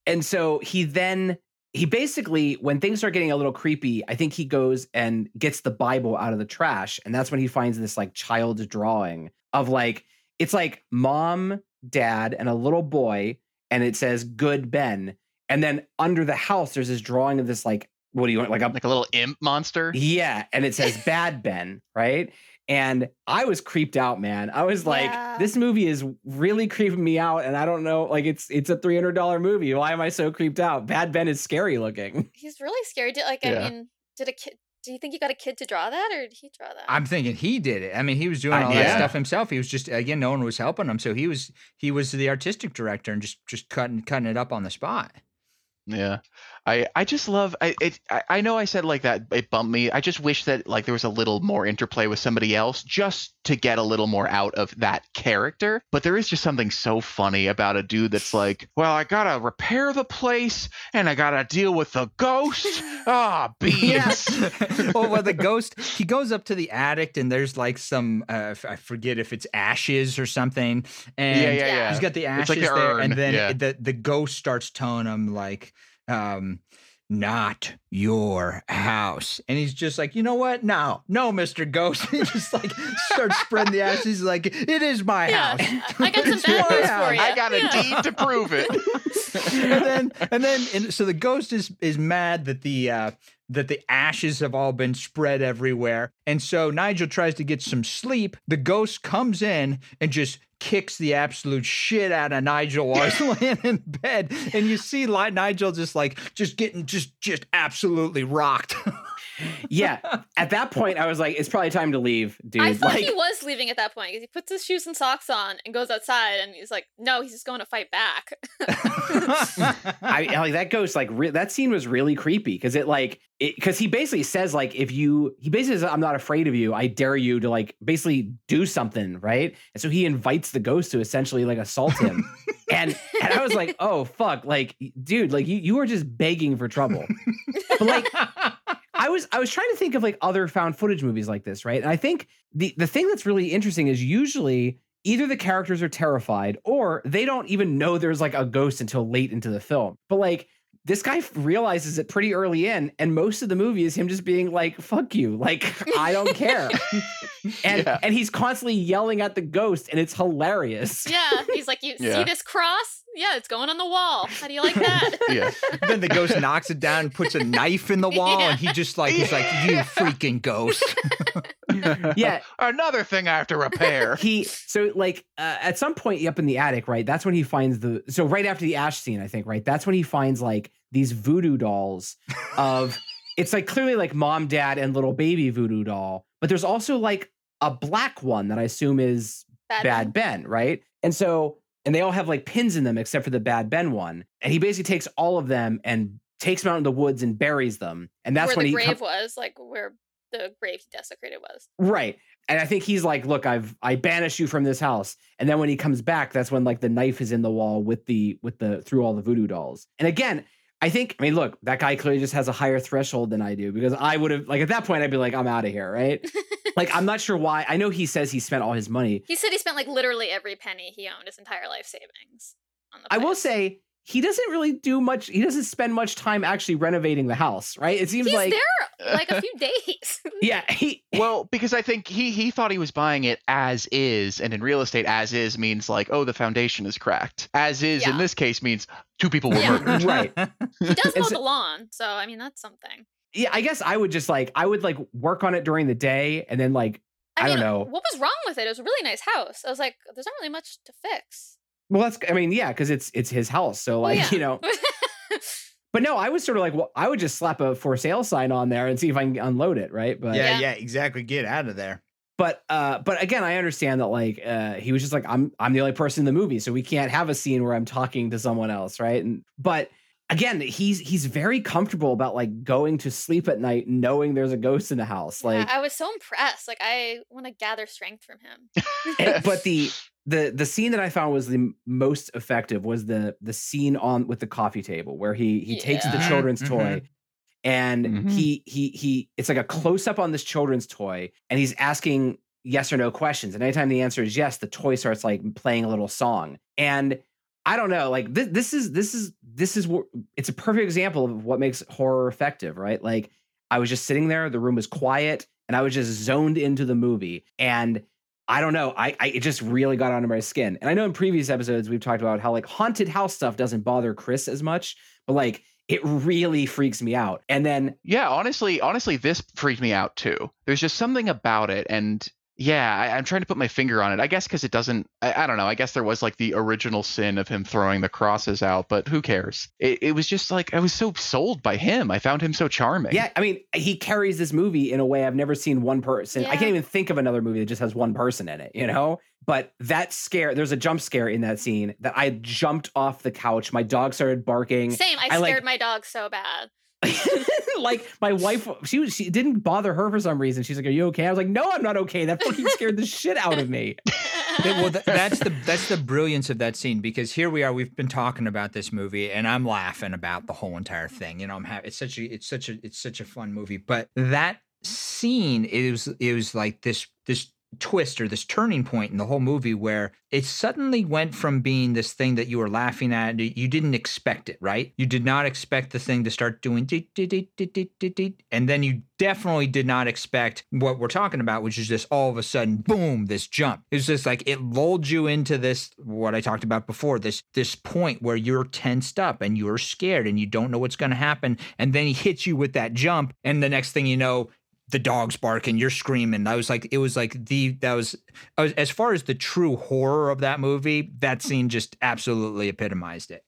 And so he then he basically when things start getting a little creepy, I think he goes and gets the Bible out of the trash and that's when he finds this like child drawing of like it's like mom, dad and a little boy and it says good Ben. And then under the house there's this drawing of this like what do you want like a like a little imp monster. Yeah, and it says Bad Ben, right? And I was creeped out, man. I was like, Yeah. this movie is really creeping me out, and I don't know, like it's it's a three hundred dollar movie. Why am I so creeped out? Bad Ben is scary looking. He's really scary. Did, like, Yeah. I mean, did a kid? Do you think you got a kid to draw that, or did he draw that? I'm thinking he did it. I mean, he was doing all that yeah. stuff himself. He was just again, no one was helping him, so he was he was the artistic director and just just cutting cutting it up on the spot. Yeah. I, I just love I it I, I know I said like that it bumped me. I just wish that like there was a little more interplay with somebody else just to get a little more out of that character. But there is just something so funny about a dude that's like, well, I gotta repair the place and I gotta deal with the ghost. Ah, beans. Yeah. well, well, the ghost he goes up to the attic and there's like some uh, I forget if it's ashes or something, and Yeah, yeah, yeah. he's got the ashes like the there, and then yeah. the the ghost starts telling him like, um, "Not your house," and he's just like, "You know what? No, no, Mister Ghost." he just like starts spreading the ashes. He's like, "It is my Yeah, house. I got some It's bad news for you. I got a Yeah. deed to prove it. and then and then and so the ghost is is mad that the uh that the ashes have all been spread everywhere. And so Nigel tries to get some sleep. The ghost comes in and just kicks the absolute shit out of Nigel while he's laying in bed. And you see Nigel just like just getting just just absolutely rocked. Yeah. At that point, I was like, it's probably time to leave, dude. I thought like, he was leaving at that point because he puts his shoes and socks on and goes outside, and he's like, "No, he's just going to fight back." I like that ghost. Like re- that scene was really creepy because it like it because he basically says like if you he basically says I'm not afraid of you. I dare you to like basically do something, right? And so he invites the ghost to essentially like assault him. and and I was like, oh fuck, like dude, like you you are just begging for trouble. But like I was I was trying to think of like other found footage movies like this, right? And I think the the thing that's really interesting is usually either the characters are terrified or they don't even know there's like a ghost until late into the film. But like this guy realizes it pretty early in, and most of the movie is him just being like, fuck you. Like, I don't care. and Yeah. and he's constantly yelling at the ghost, and it's hilarious. yeah, he's like, "You Yeah. see this cross? Yeah, it's going on the wall. How do you like that?" yeah. then the ghost knocks it down, puts a knife in the wall, and he just like he's like, You freaking ghost. yeah. Another thing I have to repair. he so like uh, at some point up in the attic right that's when he finds the so right after the ash scene i think right that's when he finds like these voodoo dolls of it's like clearly like mom dad and little baby voodoo doll but there's also like a black one that i assume is Bad, bad ben right and so and they all have like pins in them except for the bad ben one and he basically takes all of them and takes them out in the woods and buries them and that's where when the he grave com- was, like where the grave he desecrated was. Right. And I think he's like, look, I've I banish you from this house. And then when he comes back, that's when like the knife is in the wall with the with the through all the voodoo dolls. And again, I think, I mean, look, that guy clearly just has a higher threshold than I do because I would have like at that point I'd be like, I'm out of here, right? like I'm not sure why. I know he says he spent all his money. He said he spent like literally every penny he owned his entire life savings. On the I will say he doesn't really do much. He doesn't spend much time actually renovating the house, right? It seems he's like there like a few days. yeah, he Well, because I think he he thought he was buying it as is, and in real estate, as is means like, oh, the foundation is cracked. As is in this case means two people were Yeah. murdered. right. he does And mow so- the lawn, so I mean that's something. Yeah, I guess I would just like I would like work on it during the day and then like I, I don't know. what was wrong with it. It was a really nice house. I was like, there's not really much to fix. Well, that's I mean, yeah, because it's it's his house. So like, yeah. you know. But no, I was sort of like, well, I would just slap a for sale sign on there and see if I can unload it, right? But yeah, Yeah. yeah, exactly. Get out of there. but uh but again, I understand that like uh he was just like, I'm I'm the only person in the movie, so we can't have a scene where I'm talking to someone else, right? And but again, he's he's very comfortable about like going to sleep at night knowing there's a ghost in the house. Yeah, Like I was so impressed. Like I want to gather strength from him. And- but the the the scene that I found was the most effective was the the scene on with the coffee table where he he takes the Yeah. children's Mhm, toy and Mhm. he he he it's like a close up on this children's toy and he's asking yes or no questions and anytime the answer is yes the toy starts like playing a little song and I don't know like this this is this is this is what it's a perfect example of what makes horror effective right like I was just sitting there the room was quiet and I was just zoned into the movie and I don't know. I, I it just really got under my skin. And I know in previous episodes we've talked about how like haunted house stuff doesn't bother Chris as much, but like it really freaks me out. And then Yeah, honestly, honestly, this freaked me out too. There's just something about it, and Yeah, I, I'm trying to put my finger on it. I guess because it doesn't. I, I don't know. I guess there was like the original sin of him throwing the crosses out, but who cares? It, it was just like I was so sold by him. I found him so charming. Yeah, I mean, he carries this movie in a way I've never seen one person. I can't even think of another movie that just has one person in it, you know? But that scare, there's a jump scare in that scene that I jumped off the couch. My dog started barking. Same. I I, like- scared my dog so bad. like my wife, she was she didn't bother her for some reason. She's like, "Are you okay?" I was like, "No, I'm not okay." That fucking scared the shit out of me. Th- well, th- that's the that's the brilliance of that scene because here we are. We've been talking about this movie, and I'm laughing about the whole entire thing. You know, I'm having it's such a it's such a it's such a fun movie. But that scene it was it was like this this twist or this turning point in the whole movie where it suddenly went from being this thing that you were laughing at you didn't expect it right? You did not expect the thing to start doing and then you definitely did not expect what we're talking about which is just all of a sudden boom this jump. It's just like it lulled you into this what i talked about before this this point where you're tensed up and you're scared and you don't know what's going to happen and then he hits you with that jump and the next thing you know the dog's barking, you're screaming. I was like, it was like the that was I was- as far as the true horror of that movie. That scene just absolutely epitomized it.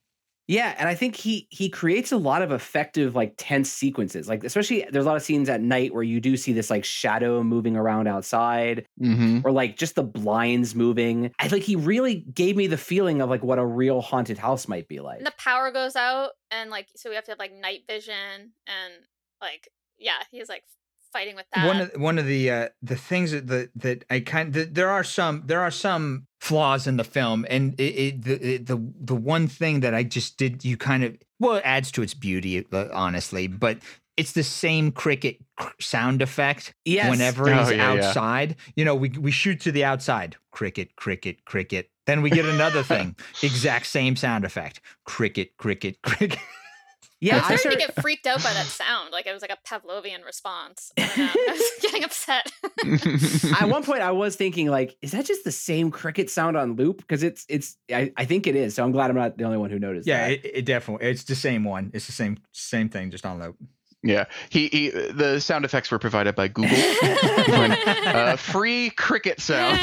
Yeah, and I think he he creates a lot of effective like tense sequences. Like especially there's a lot of scenes at night where you do see this like shadow moving around outside hmm or like just the blinds moving. I think he really gave me the feeling of like what a real haunted house might be like. And the power goes out, and like, so we have to have like night vision, and like, yeah, he's like fighting with that. One of one of the uh, the things that that, that I kind the, there are some there are some flaws in the film, and it, it the it, the the one thing that I just did you kind of well it adds to its beauty uh, honestly, but it's the same cricket cr- sound effect Yes. whenever Oh, he's yeah, yeah. outside. You know, we we shoot to the outside, cricket, cricket, cricket. Then we get another thing, exact same sound effect, cricket, cricket, cricket. Yeah, I I started started, to get freaked out by that sound. Like it was like a Pavlovian response. I. I was getting upset. at one point I was thinking like, is that just the same cricket sound on loop? Because it's it's I, I think it is. So I'm glad I'm not the only one who noticed. Yeah, that. it, it definitely it's the same one. It's the same same thing, just on loop. Yeah, he, he the sound effects were provided by Google. Uh, free cricket sounds.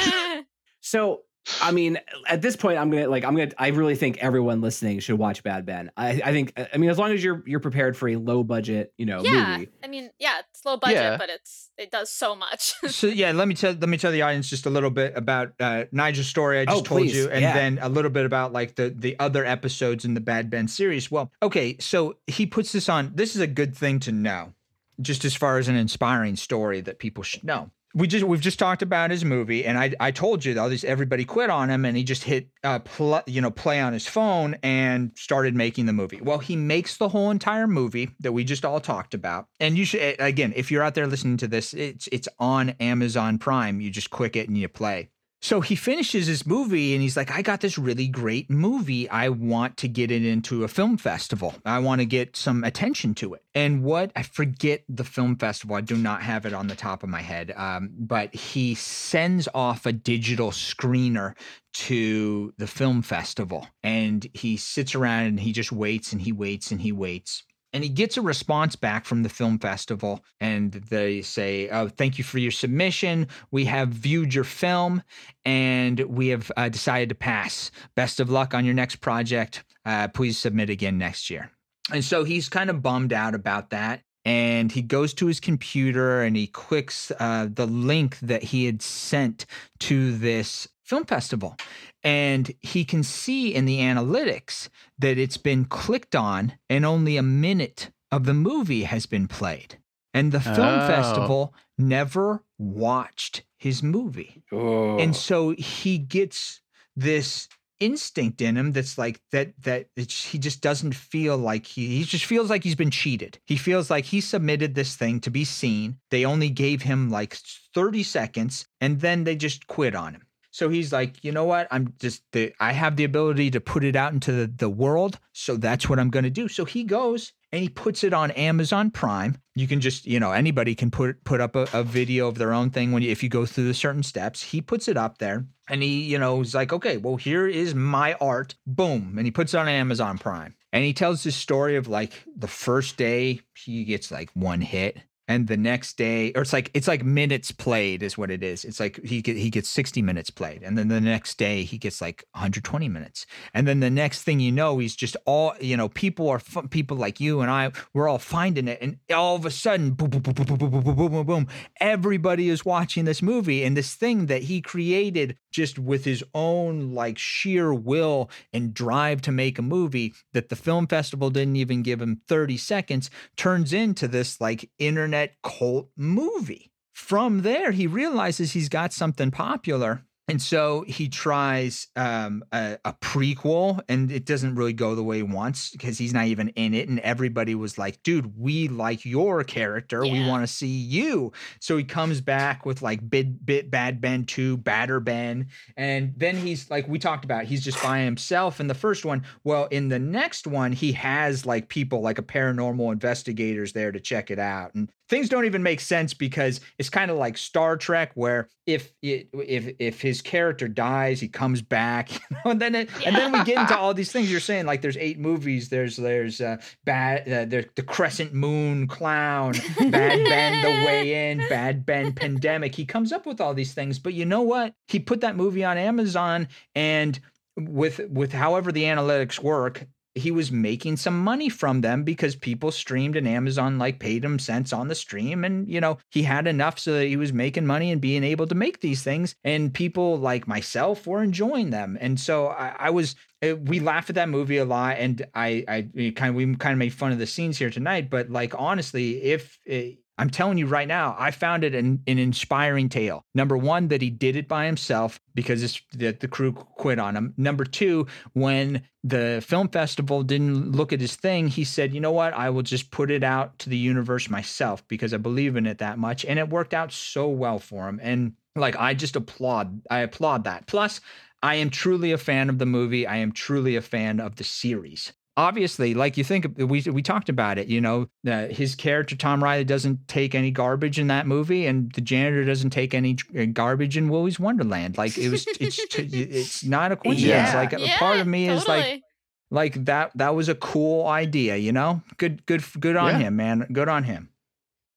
So I mean, at this point, I'm gonna like I'm gonna I really think everyone listening should watch Bad Ben. I I think I mean as long as you're you're prepared for a low budget you know yeah, movie. I mean, yeah, it's low budget, Yeah. but it's it does so much. so yeah, let me tell let me tell the audience just a little bit about uh, Nigel's story. I just Oh, told please, you, and yeah. then a little bit about like the the other episodes in the Bad Ben series. Well, okay, so he puts this on. This is a good thing to know, just as far as an inspiring story that people should know. We just we've just talked about his movie, and I I told you all these everybody quit on him, and he just hit uh pl- you know play on his phone and started making the movie. Well, he makes the whole entire movie that we just all talked about, and you should again if you're out there listening to this, it's it's on Amazon Prime. You just click it and you play. So he finishes his movie and he's like, I got this really great movie. I want to get it into a film festival. I want to get some attention to it. And what I forget the film festival, I do not have it on the top of my head. Um, but he sends off a digital screener to the film festival and he sits around and he just waits and he waits and he waits and he gets a response back from the film festival and they say oh thank you for your submission. We have viewed your film and we have uh, decided to pass. Best of luck on your next project. Uh, please submit again next year. And so he's kind of bummed out about that and he goes to his computer and he clicks uh, the link that he had sent to this film festival and he can see in the analytics that it's been clicked on and only a minute of the movie has been played. And the film Oh. festival never watched his movie. Oh. And so he gets this instinct in him that's like that that it's, he just doesn't feel like he he just feels like he's been cheated. He feels like he submitted this thing to be seen. They only gave him like 30 seconds and then they just quit on him. So he's like, you know what? I'm just the I have the ability to put it out into the, the world. So that's what I'm gonna do. So he goes and he puts it on Amazon Prime. You can just, you know, anybody can put put up a, a video of their own thing when you, if you go through the certain steps. He puts it up there and he, you know, is like, okay, well, here is my art. Boom. And he puts it on Amazon Prime. And he tells this story of like the first day he gets like one hit. And the next day or it's like it's like minutes played is what it is it's like he get, he gets 60 minutes played and then the next day he gets like 120 minutes and then the next thing you know he's just all you know people are people like you and I we're all finding it and all of a sudden boom boom boom boom boom boom boom boom boom boom everybody is watching this movie and this thing that he created just with his own like sheer will and drive to make a movie that the film festival didn't even give him 30 seconds turns into this like internet cult movie. From there, he realizes he's got something popular and so he tries um, a, a, prequel, and it doesn't really go the way he wants because he's not even in it. And everybody was like, dude, we like your character. Yeah. We want to see you. So he comes back with like Bit, Bit Bad Ben 2, Badder Ben. And then he's like, we talked about, he's just by himself in the first one. Well, in the next one, he has like people like a paranormal investigators there to check it out. And things don't even make sense because it's kind of like Star Trek, where if it, if if his character dies, he comes back, you know, and then it, yeah. and then we get into all these things you're saying. Like there's eight movies. There's there's uh, bad uh, there's the Crescent Moon Clown, Bad Ben, The Way In, Bad Ben Pandemic. He comes up with all these things, but you know what? He put that movie on Amazon and with with however the analytics work he was making some money from them because people streamed and Amazon like paid him cents on the stream. And, you know, he had enough so that he was making money and being able to make these things. And people like myself were enjoying them. And so I, I was, eh, we laugh at that movie a lot. And I, I kind of, we kind of made fun of the scenes here tonight. But like, honestly, if, it, eh, I'm telling you right now, I found it an, an inspiring tale. Number one, that he did it by himself because the, the crew quit on him. Number two, when the film festival didn't look at his thing, he said, you know what? I will just put it out to the universe myself because I believe in it that much. And it worked out so well for him. And like, I just applaud, I applaud that. Plus, I am truly a fan of the movie. I am truly a fan of the series obviously, like you think we we talked about it, you know, uh, his character Tom Riley doesn't take any garbage in that movie, and the janitor doesn't take any uh, garbage in Willy's Wonderland. Like it was, it's it's not a coincidence. Yeah. Like yeah, part of me totally. is like. Like that that was a cool idea, you know. Good good good on yeah. him, man. Good on him.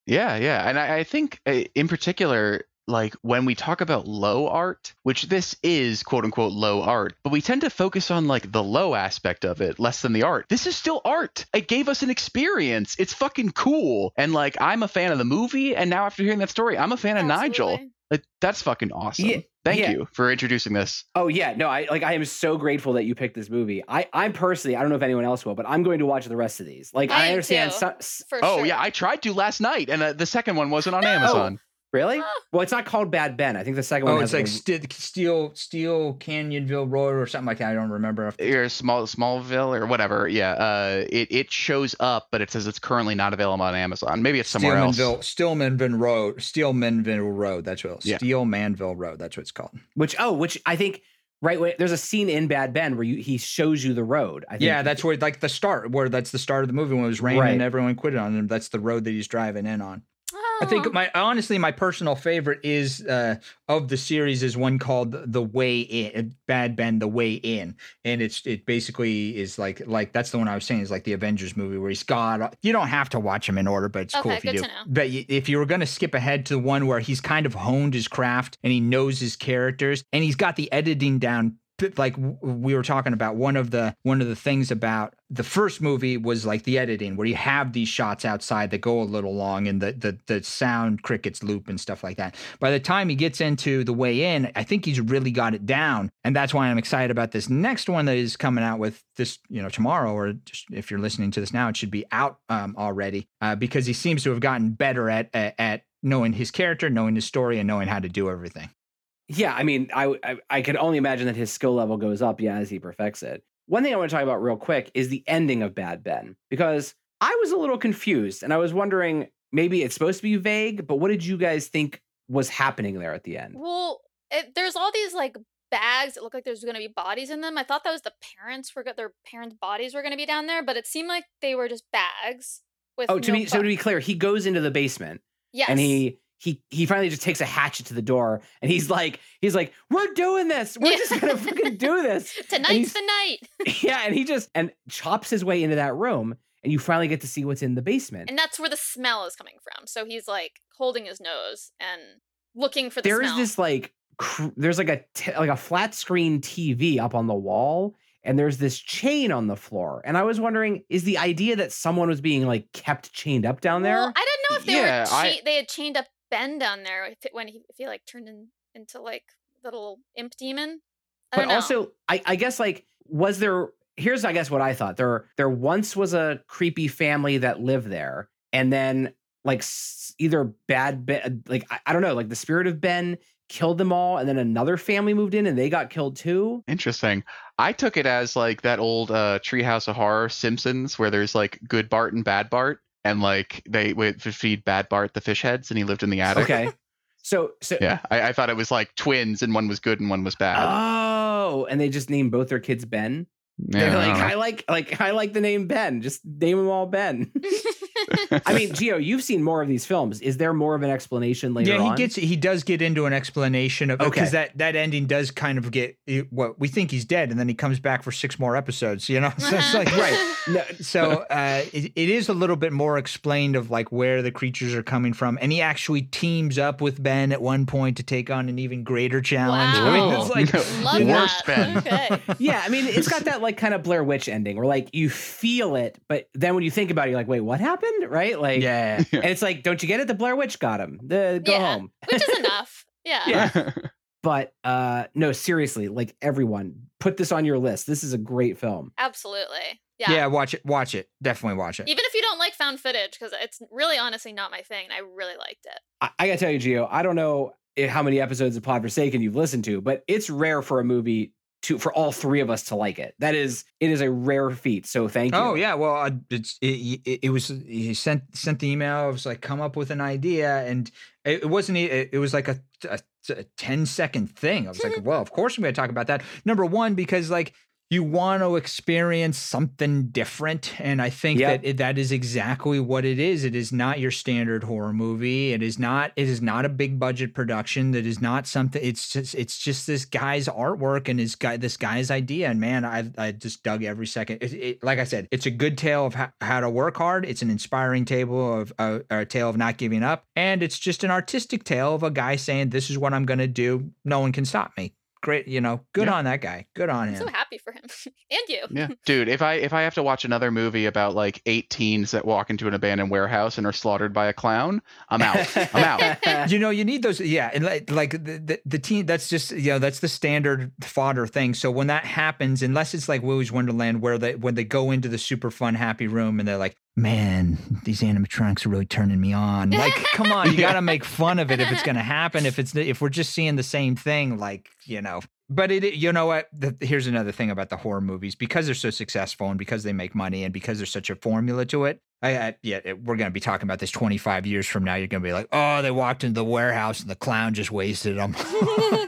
Yeah, yeah, and I, I think uh, in particular, like when we talk about low art, which this is quote unquote low art, but we tend to focus on like the low aspect of it less than the art. This is still art. It gave us an experience. It's fucking cool. And like I'm a fan of the movie, and now after hearing that story, I'm a fan Absolutely. of Nigel. Like, that's fucking awesome. Yeah, Thank yeah. you for introducing this. Oh yeah, no, I like I am so grateful that you picked this movie. I I personally, I don't know if anyone else will, but I'm going to watch the rest of these. Like I, I understand. Too, so, oh sure. yeah, I tried to last night, and uh, the second one wasn't on no. Amazon. Really? Well, it's not called Bad Ben. I think the second oh, one. it's like St- Steel Steel Canyonville Road or something like that. I don't remember. Or small Smallville or whatever. Yeah. Uh, it it shows up, but it says it's currently not available on Amazon. Maybe it's somewhere Steelmanville, else. Stillmanville Road. Steelmanville Road. That's what. Yeah. Steelmanville Road. That's what it's called. Which oh, which I think right there's a scene in bad ben where you he shows you the road I think. yeah that's where like the start where that's the start of the movie when it was raining right. and everyone quitted on him that's the road that he's driving in on I think my honestly my personal favorite is uh, of the series is one called The Way In, Bad Ben, The Way In, and it's it basically is like like that's the one I was saying is like the Avengers movie where he's got you don't have to watch him in order, but it's okay, cool if you do. But if you were going to skip ahead to one where he's kind of honed his craft and he knows his characters and he's got the editing down like we were talking about one of the one of the things about the first movie was like the editing where you have these shots outside that go a little long and the the, the sound crickets loop and stuff like that. By the time he gets into the way in i think he's really got it down and that's why i'm excited about this next one that is coming out with this you know tomorrow or just if you're listening to this now it should be out um, already uh, because he seems to have gotten better at, at at knowing his character knowing his story and knowing how to do everything yeah, I mean, I, I I could only imagine that his skill level goes up, yeah, as he perfects it. One thing I want to talk about real quick is the ending of Bad Ben because I was a little confused and I was wondering maybe it's supposed to be vague, but what did you guys think was happening there at the end? Well, it, there's all these like bags that look like there's going to be bodies in them. I thought that was the parents were their parents' bodies were going to be down there, but it seemed like they were just bags with. Oh, to no be so to be clear, he goes into the basement. Yes. And he he he finally just takes a hatchet to the door and he's like he's like we're doing this we're yeah. just gonna fucking do this tonight's the night yeah and he just and chops his way into that room and you finally get to see what's in the basement. And that's where the smell is coming from. So he's like holding his nose and looking for the There is smell. this like cr- there's like a t- like a flat screen TV up on the wall and there's this chain on the floor. And I was wondering is the idea that someone was being like kept chained up down there? Well, I didn't know if they Yeah, were I- they had chained up Ben down there if it, when he if he like turned in, into like little imp demon. I but also I, I guess like was there here's i guess what i thought there there once was a creepy family that lived there and then like either bad ben, like I, I don't know like the spirit of ben killed them all and then another family moved in and they got killed too Interesting. I took it as like that old uh, Treehouse of Horror Simpsons, where there's like good Bart and bad Bart, and like they would feed bad Bart the fish heads, and he lived in the attic. okay so so Yeah, I, I thought it was like twins, and one was good and one was bad. oh and they just named both their kids ben Yeah, they're like don't i like like i like the name ben just name them all ben i mean geo you've seen more of these films is there more of an explanation later yeah, he on? gets he does get into an explanation of because Okay. that that ending does kind of get what we think he's dead, and then he comes back for six more episodes. You know, so it's like right no, so uh, it, it is a little bit more explained of like where the creatures are coming from, and he actually teams up with Ben at one point to take on an even greater challenge. I mean, Wow. it's like Love Worst that. Ben. Okay. yeah, I mean, it's got that like kind of Blair Witch ending where like you feel it, but then when you think about it, you're like, wait, what happened? Right? Like, yeah, and it's like, don't you get it? The Blair Witch got him. The go Yeah. home. Which is enough. Yeah. Yeah. But uh no, seriously, like everyone, put this on your list. This is a great film. Absolutely. yeah, Yeah. Watch it, watch it, definitely watch it. Even if you don't like found footage, because it's really honestly not my thing. I really liked it. I, I gotta tell you, Geo, I don't know how many episodes of Pod Forsaken you've listened to, but it's rare for a movie to for all three of us to like it. That is, it is a rare feat. So thank oh, you. Oh yeah, well, it's it, it, it was he sent sent the email. It was like come up with an idea, and it, it wasn't. It, it was like a, a, a 10 second thing. I was like, well, of course I'm going to talk about that. Number one, because like you want to experience something different, and I think Yep. that it, that is exactly what it is. It is not your standard horror movie. It is not. It is not a big budget production. That is not something. It's just. It's just this guy's artwork and his guy. This guy's idea. And man, I I just dug every second. It, it, like I said, it's a good tale of how, how to work hard. It's an inspiring tale of uh, a tale of not giving up, and it's just an artistic tale of a guy saying, "This is what I'm going to do. No one can stop me." Great, you know, good Yeah. on that guy. Good on him. I'm him. so happy for him and you. yeah, dude. If I if I have to watch another movie about like eight teens that walk into an abandoned warehouse and are slaughtered by a clown, I'm out. I'm out. you know, you need those. Yeah, and like, like the, the the team. That's just you know that's the standard fodder thing. So when that happens, unless it's like Willy's Wonderland, where they when they go into the super fun happy room and they're like, man, these animatronics are really turning me on. Like, come on, you got to make fun of it if it's going to happen. If it's if we're just seeing the same thing, like you know. But it, you know what? The, here's another thing about the horror movies because they're so successful and because they make money and because there's such a formula to it. I, I yeah, it- we're gonna be talking about this 25 years from now. You're gonna be like, oh, they walked into the warehouse and the clown just wasted them.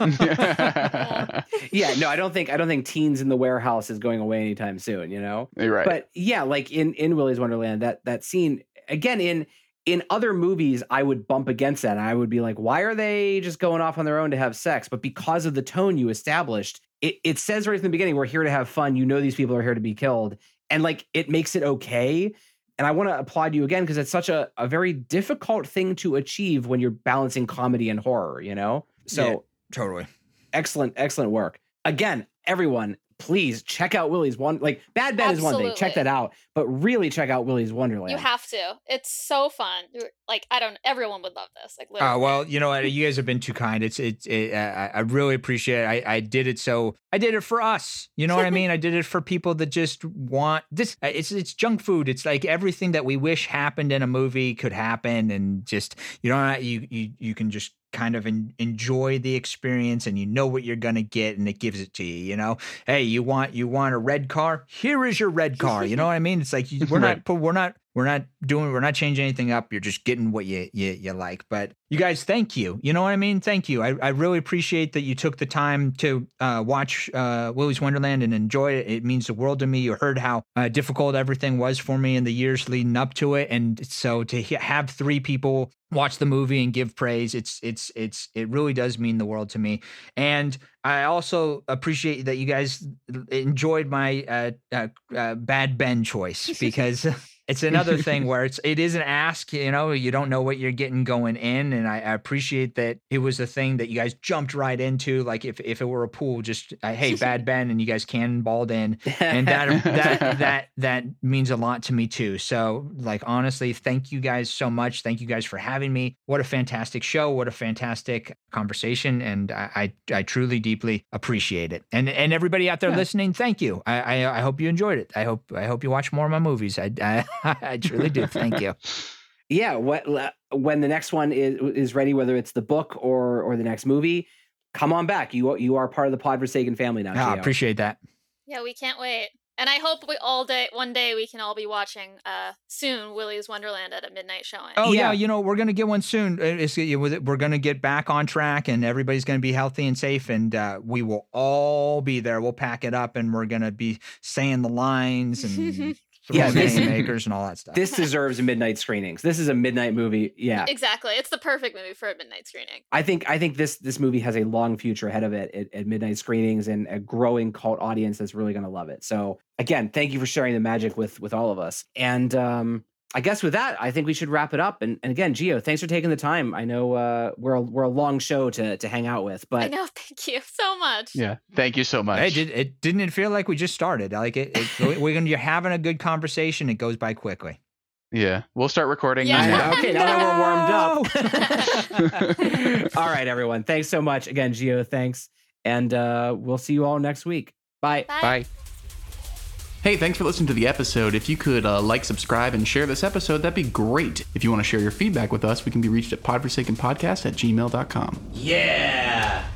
yeah, no, I don't think I don't think teens in the warehouse is going away anytime soon, you know? You're right. But yeah, like in in Willy's Wonderland, that that scene again in in other movies, I would bump against that. And I would be like, why are they just going off on their own to have sex? But because of the tone you established, it, it says right from the beginning, we're here to have fun. You know, these people are here to be killed. And like, it makes it okay. And I want to applaud you again because it's such a, a very difficult thing to achieve when you're balancing comedy and horror, you know? So Yeah. totally. excellent, excellent work. Again, everyone, please check out Willy's one. Like Bad Ben is one thing, check that out, but really check out Willy's Wonderland. You have to. It's so fun. Like I don't. Everyone would love this. Like literally. Oh well, you know what? You guys have been too kind. It's it's. It, I, I really appreciate it. I, I did it so I did it for us. You know what I mean? I did it for people that just want this. uh, It's it's junk food. It's like everything that we wish happened in a movie could happen, and just you know you you you can just kind of en- enjoy the experience and you know what you're going to get and it gives it to you you know? Hey you want you want a red car? Here is your red car you know what i mean? It's like you- we're Right. not we're not we're not doing we're not changing anything up. You're just getting what you you, you like. But you guys thank you. You know what i mean? Thank you. I, I really appreciate that you took the time to uh, watch uh, willy's wonderland and enjoy it. It means the world to me. You heard how uh, difficult everything was for me in the years leading up to it. And so to he- have three people watch the movie and give praise it's it's it's it really does mean the world to me. And i also appreciate that you guys enjoyed my uh, uh, uh, bad ben choice because it's another thing where it's it is an ask. You know, you don't know what you're getting going in, and I, I appreciate that it was a thing that you guys jumped right into. Like if if it were a pool, just uh, hey, Bad Ben, and you guys cannonballed in, and that that that that means a lot to me too. So like honestly, thank you guys so much. Thank you guys for having me. What a fantastic show. What a fantastic conversation, and I I, I truly deeply appreciate it. And and everybody out there Yeah. listening, thank you. I, I I hope you enjoyed it. I hope I hope you watch more of my movies. I I, I truly do. Thank you. yeah what when the next one is is ready whether it's the book or or the next movie come on back you you are part of the pod forsaken family now I Geo. appreciate that. Yeah, we can't wait. And I hope we all day one day we can all be watching uh soon Willy's Wonderland at a midnight showing. Oh yeah, Yeah. you know we're gonna get one soon. Uh, It's, we're gonna get back on track, and everybody's gonna be healthy and safe, and uh, we will all be there. We'll pack it up, and we're gonna be saying the lines and Yeah, throwing this- haymakers and all that stuff. this deserves midnight screenings this is a midnight movie yeah Exactly. It's the perfect movie for a midnight screening. I think I think this this movie has a long future ahead of it at, at midnight screenings and a growing cult audience that's really going to love it. So again, thank you for sharing the magic with with all of us. And um, I guess with that, I think we should wrap it up. And, and again, Geo, thanks for taking the time. I know uh, we're a, we're a long show to to hang out with, but I know, thank you so much. Yeah. Thank you so much. Hey, did it didn't it feel like we just started? Like it, it we're gonna you're having a good conversation. It goes by quickly. yeah. We'll start recording Yeah. now. okay, now that we're warmed up. all right, everyone, thanks so much again, Geo. Thanks, and uh, we'll see you all next week. Bye. Bye. Bye. Hey, thanks for listening to the episode. If you could uh, like, subscribe, and share this episode, that'd be great. If you want to share your feedback with us, we can be reached at podforsakenpodcast at gmail.com. Yeah.